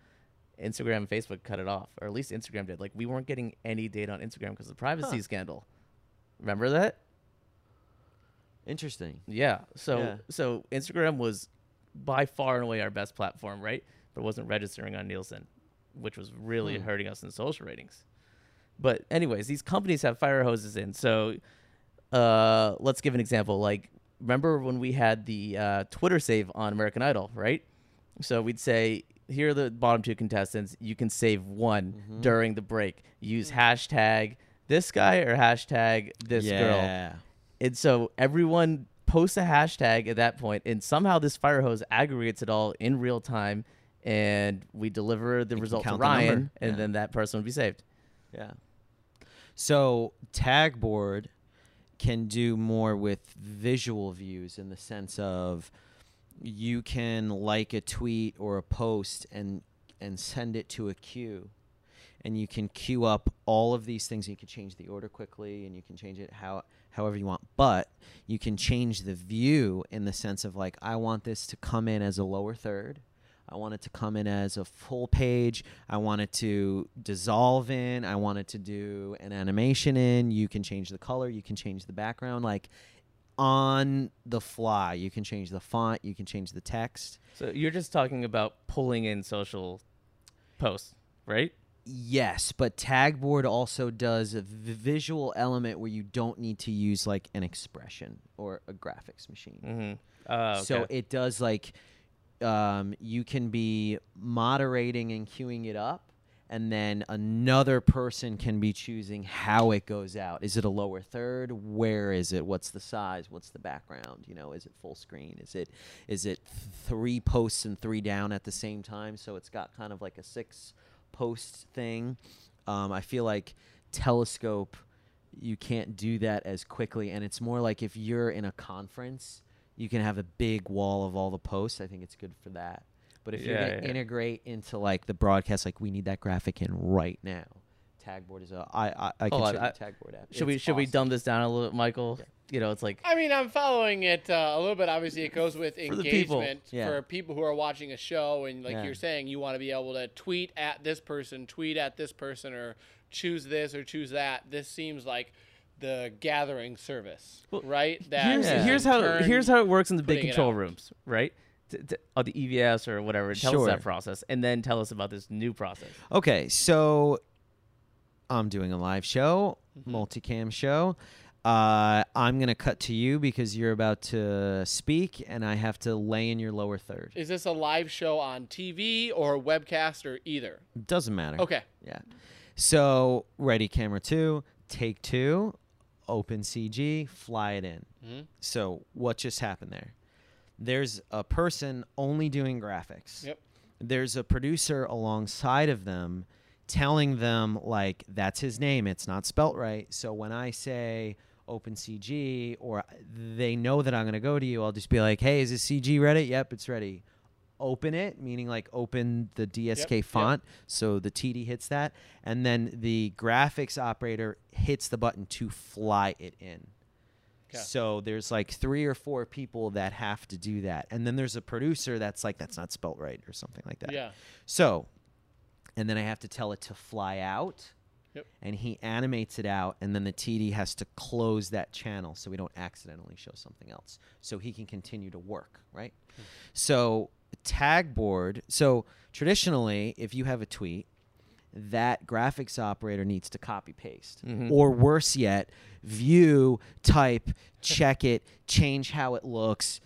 Instagram and Facebook cut it off, or at least Instagram did. Like we weren't getting any data on Instagram because of the privacy Huh. scandal. Remember that? Interesting. Yeah. So Yeah. so Instagram was by far and away our best platform, right? But it wasn't registering on Nielsen, which was really Hmm. hurting us in social ratings. But anyways, these companies have fire hoses in. So uh, let's give an example. Like remember when we had the uh, Twitter save on American Idol, right? So we'd say, here are the bottom two contestants. You can save one Mm-hmm. during the break. Use hashtag this guy or hashtag this girl. And so everyone posts a hashtag at that point, and somehow this fire hose aggregates it all in real time, and we deliver the result to count the. Ryan, and Yeah. then that person would be saved. Yeah. So Tagboard can do more with visual views in the sense of you can like a tweet or a post and and send it to a queue and you can queue up all of these things you can change the order quickly and you can change it how however you want but you can change the view in the sense of like I want this to come in as a lower third I want it to come in as a full page. I want it to dissolve in. I want it to do an animation in. You can change the color. You can change the background. Like on the fly, you can change the font. You can change the text. So you're just talking about pulling in social posts, right? Yes, but Tagboard also does a v- visual element where you don't need to use like an expression or a graphics machine. Mm-hmm. Uh, okay. So it does like um, you can be moderating and queuing it up, and then another person can be choosing how it goes out. Is it a lower third? Where is it? What's the size? What's the background? You know, is it full screen? Is it is it three posts and three down at the same time? So it's got kind of like a six post thing. Um, I feel like Telescope you can't do that as quickly and it's more like if you're in a conference you can have a big wall of all the posts i think it's good for that but if you're going to yeah. integrate into like the broadcast like we need that graphic in right now tagboard is a i i, I can Hold on, show I- the tagboard app should we It's should we dumb this down a little, Michael? You know, it's like I mean, I'm following it uh, a little bit. Obviously, it goes with For people. engagement Yeah. for people who are watching a show, and like Yeah. you're saying, you want to be able to tweet at this person, tweet at this person, or choose this or choose that. This seems like the gathering service, Well, right? That here's, is here's how here's how it works in the big control rooms, right? T- t- or the EVS or whatever. Tell us that process, and then tell us about this new process. Okay, so I'm doing a live show, Mm-hmm. multicam show. Uh, I'm gonna cut to you because you're about to speak, and I have to lay in your lower third. Is this a live show on TV or a webcast or either? Doesn't matter. Okay. Yeah. So ready, camera two, take two, open CG, fly it in. Mhm. So what just happened there? There's a person only doing graphics. Yep. There's a producer alongside of them telling them like that's his name it's not spelt right so when i say open cg or they know that i'm going to go to you i'll just be like hey is this cg ready yep it's ready open it meaning like open the dsk yep. font so the td hits that and then the graphics operator hits the button to fly it in Okay. so there's like three or four people that have to do that and then there's a producer that's like that's not spelt right or something like that Yeah. so, and then I have to tell it to fly out. Yep. And he animates it out, and then the TD has to close that channel so we don't accidentally show something else. So he can continue to work, right? Hmm. So, Tagboard. So, traditionally, if you have a tweet, that graphics operator needs to copy paste. Mm-hmm. Or worse yet, view, type, check it, change how it looks.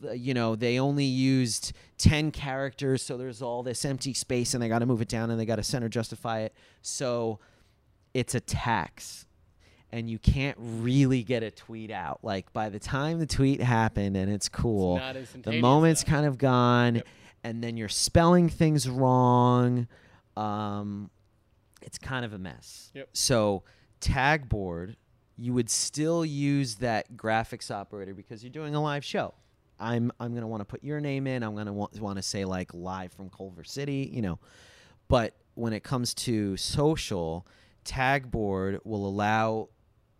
The you know, they only used 10 characters, so there's all this empty space and they got to move it down and they got to center justify it. So it's a tax. And you can't really get a tweet out. Like by the time the tweet happened and it's cool, not the moment's enough. kind of gone, Yep. and then you're spelling things wrong. Um, it's kind of a mess. Yep. So Tagboard, you would still use that graphics operator because you're doing a live show. I'm I'm gonna want to put your name in. I'm gonna want want to say like live from Culver City, you know. But when it comes to social, Tagboard will allow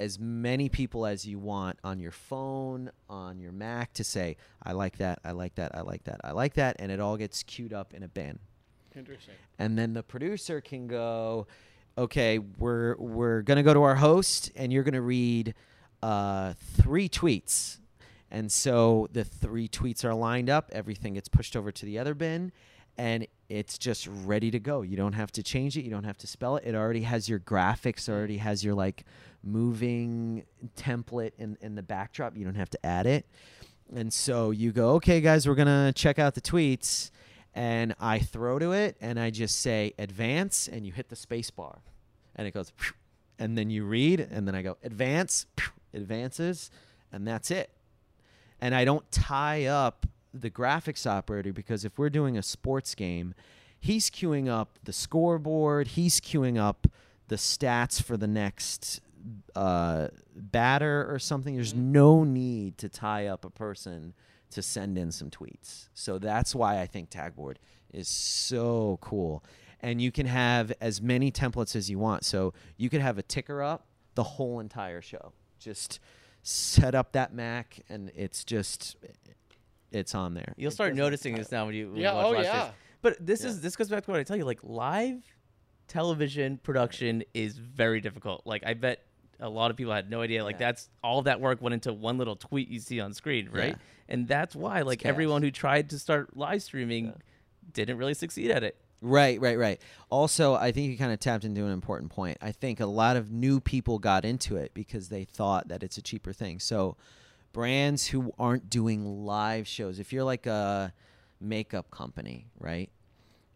as many people as you want on your phone, on your Mac to say, I like that, I like that, I like that, I like that, and it all gets queued up in a bin. Interesting. And then the producer can go, okay, we're we're gonna go to our host, and you're gonna read uh, three tweets. And so the three tweets are lined up. Everything gets pushed over to the other bin, and it's just ready to go. You don't have to change it. You don't have to spell it. It already has your graphics. Already has your like moving template in in the backdrop. You don't have to add it. And so you go, okay, guys, we're gonna check out the tweets, and I throw to it, and I just say advance, and you hit the space bar, and it goes, and then you read, and then I go advance, advances, and that's it. And I don't tie up the graphics operator because if we're doing a sports game, he's queuing up the scoreboard, he's queuing up the stats for the next uh, batter or something. There's no need to tie up a person to send in some tweets. So that's why I think Tagboard is so cool. And you can have as many templates as you want. So you could have a ticker up the whole entire show. Just set up that Mac and it's just it's on there. You'll It start noticing this now when you when you Yeah, watch oh, live yeah. shows. But this Yeah. is this goes back to what I tell you. Like live television production is very difficult. Like I bet a lot of people had no idea. Like Yeah. that's all that work went into one little tweet you see on screen, right? Yeah. And that's why like everyone who tried to start live streaming Yeah. didn't really succeed at it. Right, right, right. Also, I think you kind of tapped into an important point. I think a lot of new people got into it because they thought that it's a cheaper thing. So, brands who aren't doing live shows, if you're like a makeup company, right?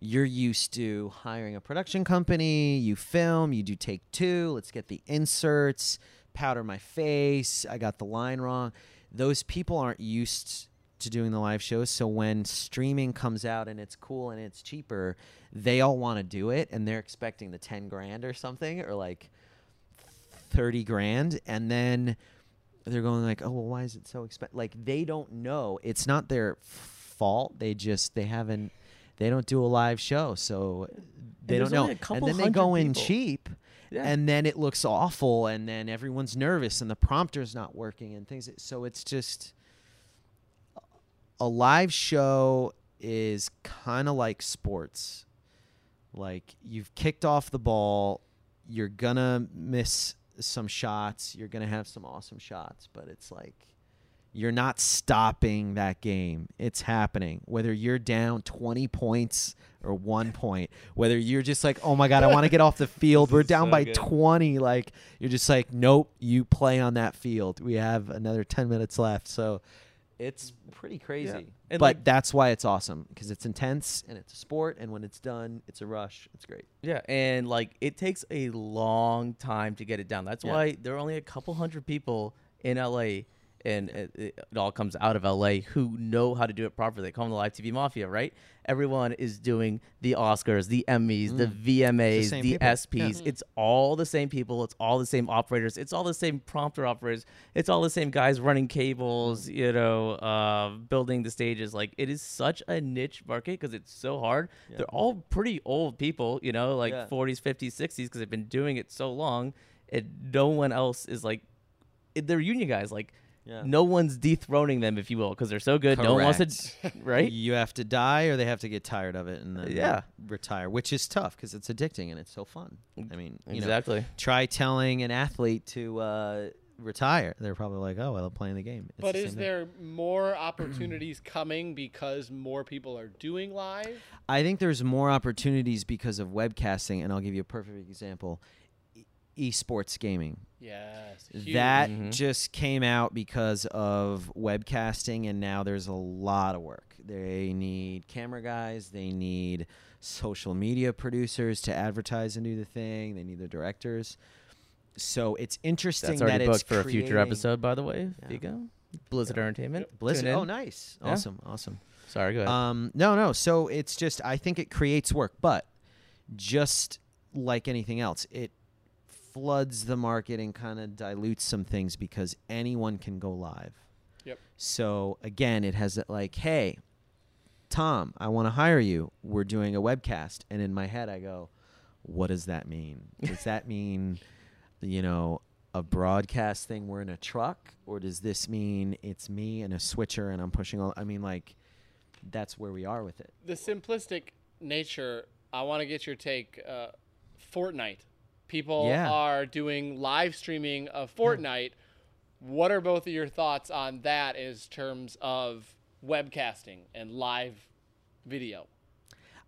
You're used to hiring a production company, you film, you do take two, let's get the inserts, powder my face, I got the line wrong. Those people aren't used to doing the live shows. So when streaming comes out and it's cool and it's cheaper, they all want to do it and they're expecting the 10 grand or something or like 30 grand. And then they're going like, oh, well, why is it so expensive? Like they don't know. It's not their fault. They just, they haven't, they don't do a live show. So they don't know. And then they go in people. cheap Yeah. and then it looks awful and then everyone's nervous and the prompter's not working and things so it's just a live show is kind of like sports like you've kicked off the ball you're gonna miss some shots you're gonna have some awesome shots but it's like you're not stopping that game. It's happening. Whether you're down 20 points or one point, whether you're just like, oh my God, I want to get off the field. We're down so by good. 20. Like, you're just like, nope, you play on that field. We have another 10 minutes left. So it's pretty crazy. And, but like- that's why it's awesome because it's intense and it's a sport. And when it's done, it's a rush. It's great. Yeah, and like it takes a long time to get it down. That's Yeah. why there are only a couple hundred people in LA, and it, it, all comes out of LA who know how to do it properly. They call them the live TV mafia, right? Everyone is doing the Oscars, the Emmys, the VMAs, the people. SPs. It's all the same people. It's all the same operators. It's all the same prompter operators. It's all the same guys running cables. You know, uh, building the stages. Like it is such a niche market because it's so hard. They're all pretty old people. You know, like Yeah. 40s, 50s, 60s because they've been doing it so long. And no one else is like, they're union guys. Like, Yeah. no one's dethroning them, if you will, because they're so good. No one wants to, right? You have to die or they have to get tired of it and then Yeah. retire, which is tough because it's addicting and it's so fun. I mean, you know, exactly. try telling an athlete to uh, retire. They're probably like, "Oh, well, I'm playing the game." It's But the is same thing. there more opportunities coming because more people are doing live? I think there's more opportunities because of webcasting, and I'll give you a perfect example: esports gaming. Yes. huge. That Mhm. just came out because of webcasting, and now there's a lot of work. They need camera guys, they need social media producers to advertise and do the thing, they need the directors. So it's interesting That's already that it's booked for a future episode, by the way. Yeah. Vigo, Blizzard Entertainment. Blizzard. Oh, nice, Yeah. awesome, awesome. Sorry, go ahead. Um, no, no. So it's just I think it creates work, but just like anything else, it floods the market and kind of dilutes some things because anyone can go live. Yep. So again, it has that like, hey, Tom, I want to hire you. We're doing a webcast, and in my head, I go, what does that mean? Does that mean, you know? a broadcast thing we're in a truck or does this mean it's me and a switcher and I'm pushing all I mean like that's where we are with it. the simplistic nature. I want to get your take. Uh, Fortnite. People Yeah. are doing live streaming of Fortnite. What are both of your thoughts on that in terms of webcasting and live video?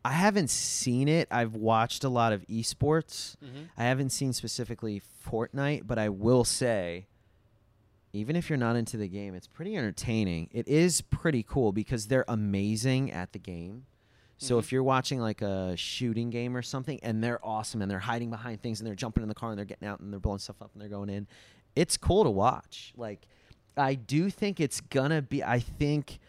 I haven't seen it. I've watched a lot of esports. Mm-hmm. I haven't seen specifically Fortnite, but I will say, even if you're not into the game, it's pretty entertaining. It is pretty cool because they're amazing at the game. So mm-hmm. if you're watching like a shooting game or something and they're awesome and they're hiding behind things and they're jumping in the car and they're getting out and they're blowing stuff up and they're going in, it's cool to watch. Like I do think it's gonna be I think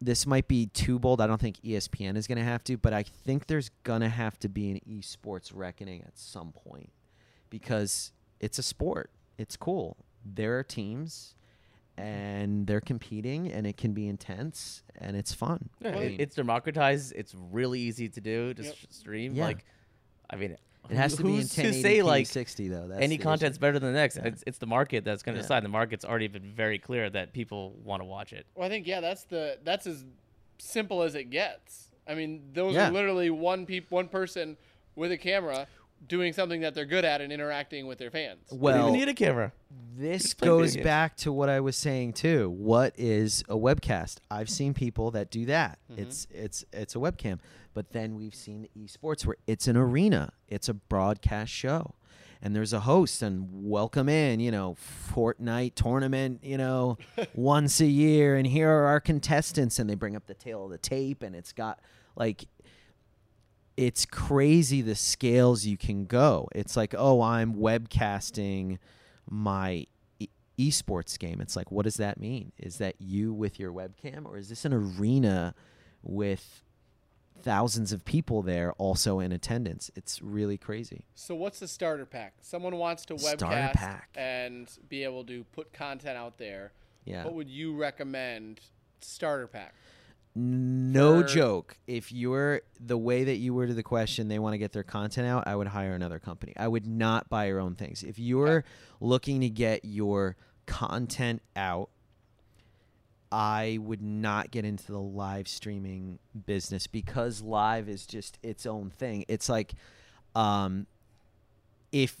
this might be too bold. I don't think ESPN is to have to, but I think there's to have to be an esports reckoning at some point because it's a sport. It's cool. There are teams and they're competing and it can be intense and it's fun. Yeah, I it- mean, it's democratized. It's really easy to do to Yep. stream. Yeah. Like, I mean, it has to be in who's 1080 to say like 60 though. That's any content's issue. better than the next. Yeah. It's, it's the market that's going to Yeah. decide. The market's already been very clear that people want to watch it. Well, I think yeah, that's the that's as simple as it gets. I mean, those Yeah. are literally one peop- one person with a camera doing something that they're good at and interacting with their fans. you don't Well, even need a camera. This goes back to what I was saying too. What is a webcast? I've seen people that do that. Mm-hmm. It's it's it's a webcam. But then we've seen esports where it's an arena. It's a broadcast show. And there's a host and welcome in, you know, Fortnite tournament, you know, once a year and here are our contestants and they bring up the tail of the tape and it's got like it's crazy the scales you can go. It's like, oh, I'm webcasting my e- esports game. It's like, what does that mean? Is that you with your webcam, or is this an arena with thousands of people there also in attendance? It's really crazy. So what's the starter pack? Someone wants to webcast pack. and be able to put content out there. Yeah. What would you recommend starter pack? No joke. If you're the way that you worded the question, they want to get their content out, I would hire another company. I would not buy your own things. If you're looking to get your content out, I would not get into the live streaming business because live is just its own thing. It's like um if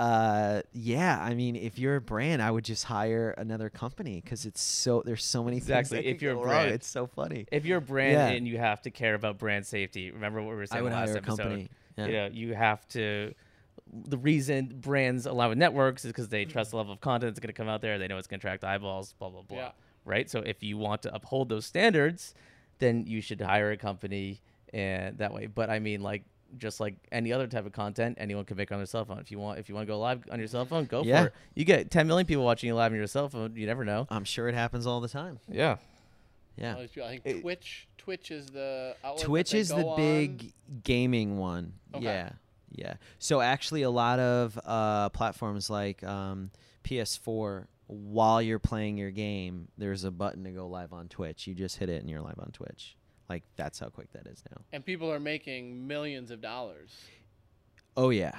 uh yeah, I mean if you're a brand, I would just hire another company cuz it's so there's so many Exactly. things that If you're a go wrong. brand. It's so funny. If you're a brand Yeah. and you have to care about brand safety, remember what we were saying I would last hire a episode. company. Yeah. You know, you have to. The reason brands allow with networks is because they trust the level of content that's going to come out there. They know it's going to attract eyeballs. Blah blah blah. Yeah. Right. So if you want to uphold those standards, then you should hire a company and that way. But I mean, like just like any other type of content, anyone can make on their cell phone. If you want, if you want to go live on your cell phone, go Yeah. for it. You get 10 million people watching you live on your cell phone. You never know. I'm sure it happens all the time. Yeah. Yeah. All these people- I think It- Twitch Twitch is the outlet that Twitch they is the on. big gaming one. Okay. Yeah. Yeah. So actually a lot of uh, platforms like um, PS4 while you're playing your game, there's a button to go live on Twitch. You just hit it and you're live on Twitch. Like that's how quick that is now. and people are making millions of dollars. Oh yeah.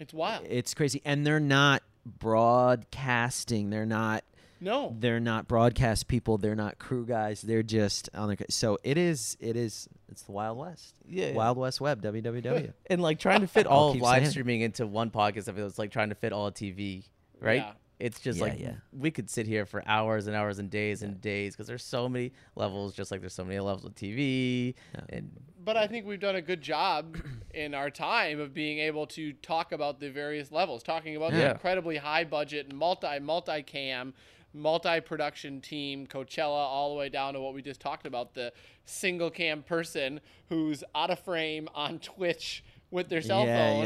It's wild. It's crazy and they're not broadcasting. They're not no. they're not broadcast people. They're not crew guys. They're just on their so it is it is it's the Wild West. Yeah. Wild West Web www. and like trying to fit all of live saying streaming into one podcast episode is like trying to fit all of TV, right? Yeah. It's just Yeah, like yeah. we could sit here for hours and hours and days and days because there's so many levels, just like there's so many levels of TV. Yeah. And But I think we've done a good job in our time of being able to talk about the various levels, talking about the incredibly high budget, multi multi cam, multi production team, Coachella, all the way down to what we just talked about the single cam person who's out of frame on Twitch with their cell yeah, phone.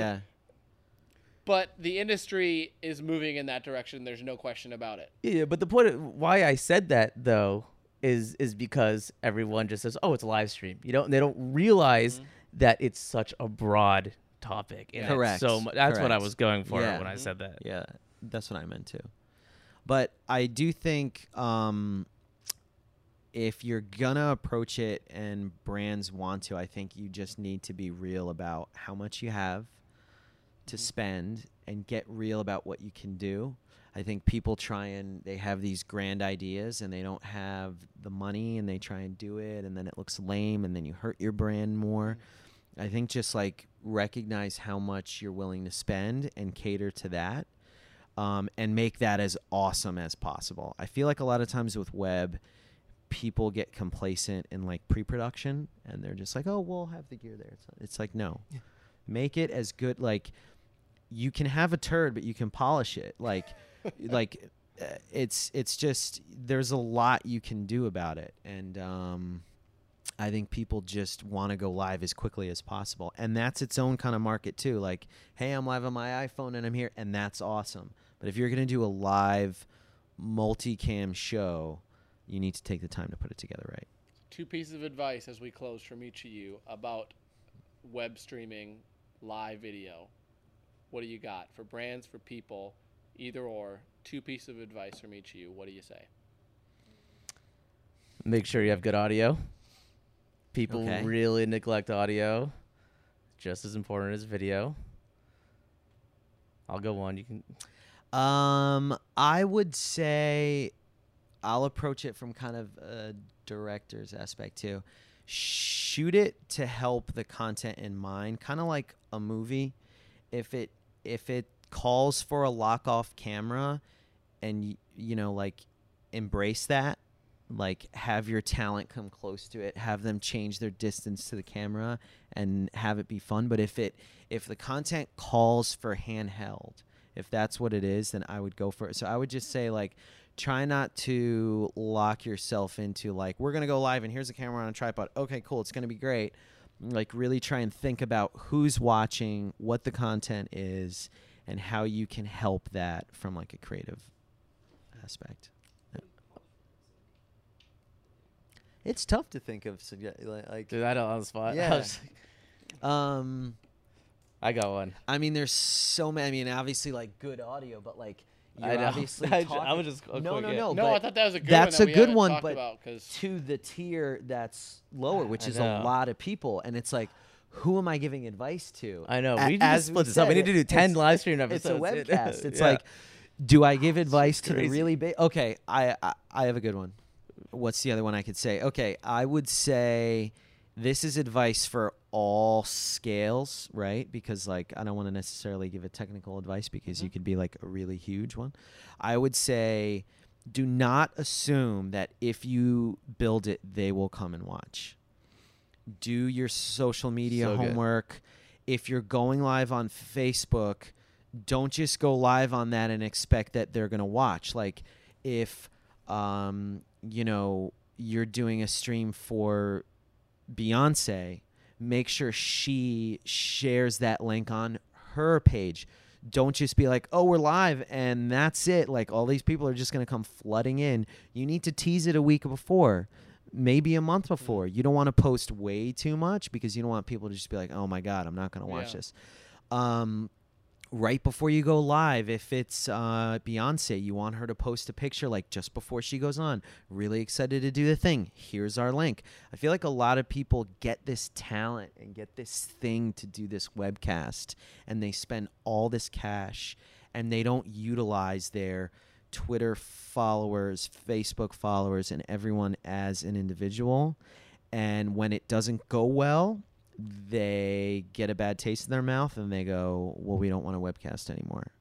Yeah. But the industry is moving in that direction. There's no question about it. yeah, but the point of why I said that though is is because everyone just says, "Oh, it's a live stream." You know, and they don't realize Mm-hmm. that it's such a broad topic. And it's Correct, So mu- that's what I was going for Yeah. when I said that. Yeah, that's what I meant too. But I do think um, if you're gonna approach it and brands want to, I think you just need to be real about how much you have to spend and get real about what you can do. I think people try and they have these grand ideas and they don't have the money and they try and do it and then it looks lame and then you hurt your brand more. I think just like recognize how much you're willing to spend and cater to that um, and make that as awesome as possible. I feel like a lot of times with web, people get complacent in like pre-production and they're just like, oh, we'll have the gear there. It's, it's like no, make it as good. Like you can have a turd, but you can polish it. Like like uh, it's it's just there's a lot you can do about it and um I think people just want to go live as quickly as possible. And that's its own kind of market too. Like, hey, I'm live on my iPhone and I'm here and that's awesome. But if you're going to do a live multicam show, you need to take the time to put it together right. Two pieces of advice as we close from each of you about web streaming live video. What do you got for brands, for people, either or? Two pieces of advice from each of you. What do you say? Make sure you have good audio. People Okay. really neglect audio, just as important as video. I'll go one. You can. Um, I would say I'll approach it from kind of a director's aspect too. Shoot it to help the content in mind, kind of like a movie. If it if it calls for a lock off camera, and you know like embrace that, like have your talent come close to it, have them change their distance to the camera, and have it be fun. But if it if the content calls for handheld, if that's what it is, then I would go for it. So I would just say like try not to lock yourself into like we're going to go live and here's a camera on a tripod. Okay, cool. It's going to be great. Like really try and think about who's watching, what the content is, and how you can help that from like a creative aspect. Yeah. It's tough to think of sugge- like, like Dude, I don't on the spot. I, Yeah. was- um I got one. I mean, there's so many. I mean, obviously, like good audio, but like you're I know. obviously I ju- talking. I was just a no, quick- no, yeah. no. no, but I thought that was a good that's one. a that we good one, but about, 'cause- to the tier that's lower, which I is know. a lot of people, and it's like, who am I giving advice to? I know. A- we need to as split this up. We need to do ten live stream episodes. It's a webcast. It's Yeah. like, do I give advice to the really big? Okay, I, I I have a good one. What's the other one I could say? Okay, I would say this is advice for all scales, right? Because like I don't want to necessarily give a technical advice because you could be like a really huge one. I would say do not assume that if you build it they will come and watch. Do your social media So good. homework. If you're going live on Facebook, don't just go live on that and expect that they're going to watch. Like if um you know you're doing a stream for Beyonce, make sure she shares that link on her page. Don't just be like, "Oh, we're live and that's it." Like all these people are just going to come flooding in. You need to tease it a week before, maybe a month before. You don't want to post way too much because you don't want people to just be like, "Oh my god, I'm not going to watch Yeah. this." Um right before you go live if it's uh, beyonce you want her to post a picture like just before she goes on really excited to do the thing. Here's our link. I feel like a lot of people get this talent and get this thing to do this webcast and they spend all this cash and they don't utilize their twitter followers facebook followers and everyone as an individual. And when it doesn't go well they get a bad taste in their mouth and they go, "Well, we don't want a webcast anymore,"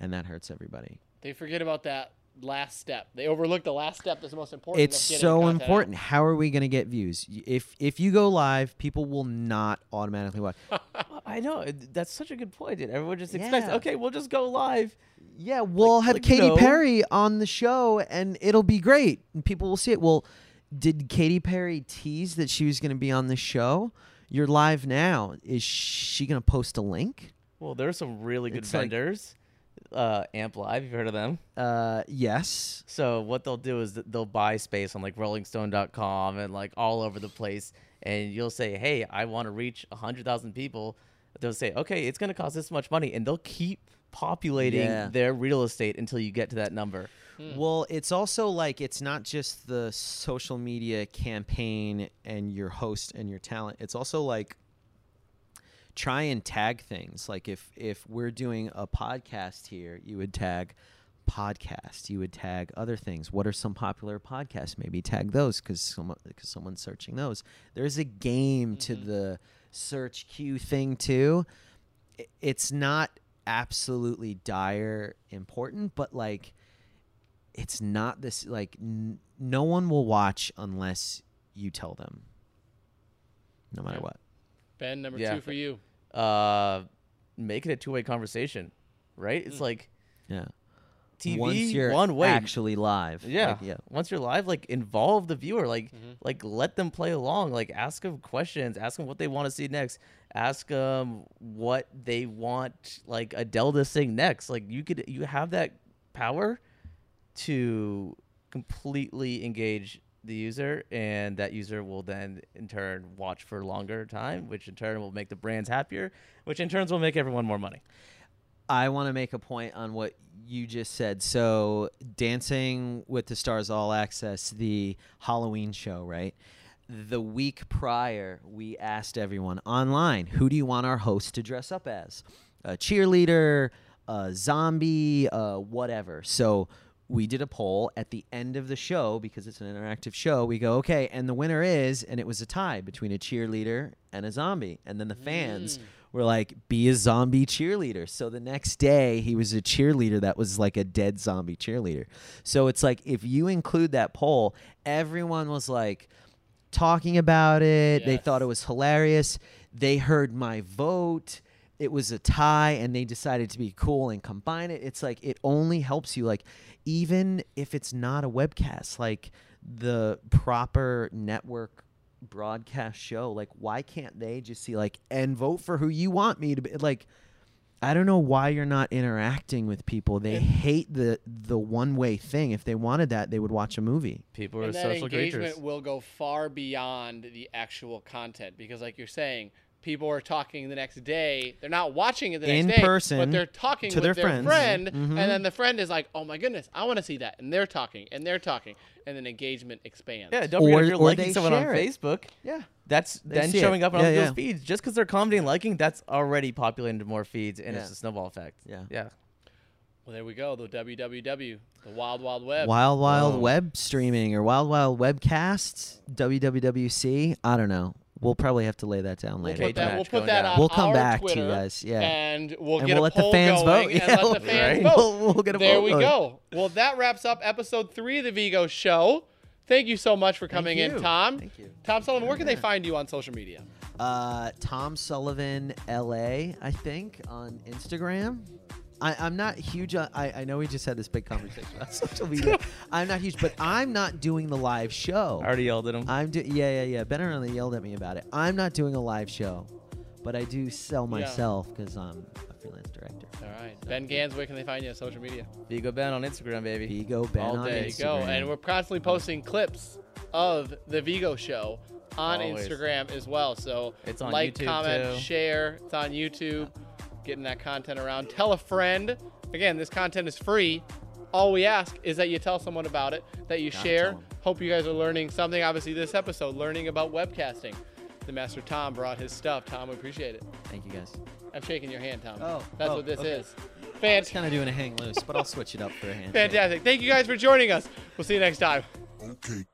and that hurts everybody. they forget about that last step. They overlook the last step that's the most important. It's so content out. important. How are we going to get views? If if you go live, people will not automatically watch. I know. That's such a good point, dude. Everyone just expects, Yeah. okay, we'll just go live. Yeah, we'll have like, Katy no. Perry on the show and it'll be great. And people will see it. Well, did Katy Perry tease that she was going to be on the show? You're live now. Is she going to post a link? Well, there are some really good It's like- vendors. uh, Amp Live, you've heard of them? Uh, yes. So what they'll do is th- they'll buy space on like RollingStone.com and like all over the place, and you'll say, "Hey, I want to reach hundred thousand people." They'll say, "Okay, it's going to cost this much money," and they'll keep populating Yeah. their real estate until you get to that number. Hmm. Well, it's also like it's not just the social media campaign and your host and your talent. It's also like try and tag things. Like if if we're doing a podcast here, you would tag podcast. You would tag other things. What are some popular podcasts? Maybe tag those because someone because someone's searching those. There's a game to mm-hmm. the search queue thing too. It's not absolutely dire important, but like it's not this like n- no one will watch unless you tell them. No matter Yeah. what. Ben, number Yeah. two for you. Uh, make it a two way conversation, right? It's like Yeah. TV Once you're one way. actually live. Yeah. Like, yeah. Once you're live, like involve the viewer. Like Mm-hmm. like let them play along. Like ask them questions. Ask them what they want to see next. Ask them what they want like Adele to sing next. Like you could you have that power to completely engage the user and that user will then in turn watch for longer time which in turn will make the brands happier which in turns will make everyone more money I want to make a point on what you just said. So, Dancing with the Stars All Access, the Halloween show, right? The week prior, we asked everyone online, who do you want our host to dress up as? A cheerleader, a zombie, uh, whatever. So, we did a poll at the end of the show because it's an interactive show. We go, okay, and the winner is, and it was a tie between a cheerleader and a zombie. And then the fans were like, be a zombie cheerleader. So the next day, he was a cheerleader that was like a dead zombie cheerleader. So it's like, if you include that poll, everyone was like talking about it. They thought it was hilarious. They heard my vote. It was a tie, and they decided to be cool and combine it. It's like, it only helps you. Like, even if it's not a webcast, like the proper network broadcast show like why can't they just see like and vote for who you want me to be like i don't know why you're not interacting with people. They And- hate the the one way thing. If they wanted that they would watch a movie. People are and that social engagement creatures will go far beyond the actual content because, like you're saying, people are talking the next day. They're not watching it the In next day, person but they're talking to with their their, friends. friend, Mhm. and then the friend is like, "Oh my goodness, I want to see that," and they're talking and they're talking, and then engagement expands. yeah don't Or- if you're or liking someone on it. facebook yeah that's They then see it. showing up on Yeah, other yeah. people's feeds just because they're commenting and liking that's already populated more feeds and it's a snowball effect Yeah. yeah Well, there we go. The WWW, the Wild Wild Web. wild wild Oh. web streaming or wild wild webcasts wwwc i don't know we'll probably have to lay that down We'll later put that, we'll put that down. on We'll come our back to you guys, yeah. and we'll and get we'll a let the poll fans going, vote and Yeah, let the fans right. vote. we'll, we'll get a there vote we going. go. Well, that wraps up episode three of the Vigo Show. Thank you so much for coming in. Tom. Thank you. Tom Sullivan, where can they find you on social media? Uh, Tom Sullivan LA, I think, on Instagram. I, I'm not huge on. I, I know we just had this big conversation about social media. I'm not huge, but I'm not doing the live show. i already yelled at him I'm do. Yeah, yeah, yeah. Ben really yelled at me about it. I'm not doing a live show, but I do sell myself because I'm a freelance director. All right. Ben Gans, where can they find you on social media? Vigo Ben on Instagram, baby. Vigo Ben All on day. There you go. And we're constantly posting clips of the Vigo Show on Always. Instagram as well. So It's on like, YouTube, comment, too. share. It's on YouTube. Getting that content around. Tell a friend. Again, this content is free. All we ask is that you tell someone about it, that you Gotta share. Hope you guys are learning something. Obviously, this episode, learning about webcasting. The master Tom brought his stuff. Tom, we appreciate it. Thank you guys. I'm shaking your hand, Tom. Oh, That's oh, what this okay. is. It's Fantastic. kind of doing a hang loose, but I'll switch it up for a hand. Fantastic. Thank you guys for joining us. We'll see you next time. Okay,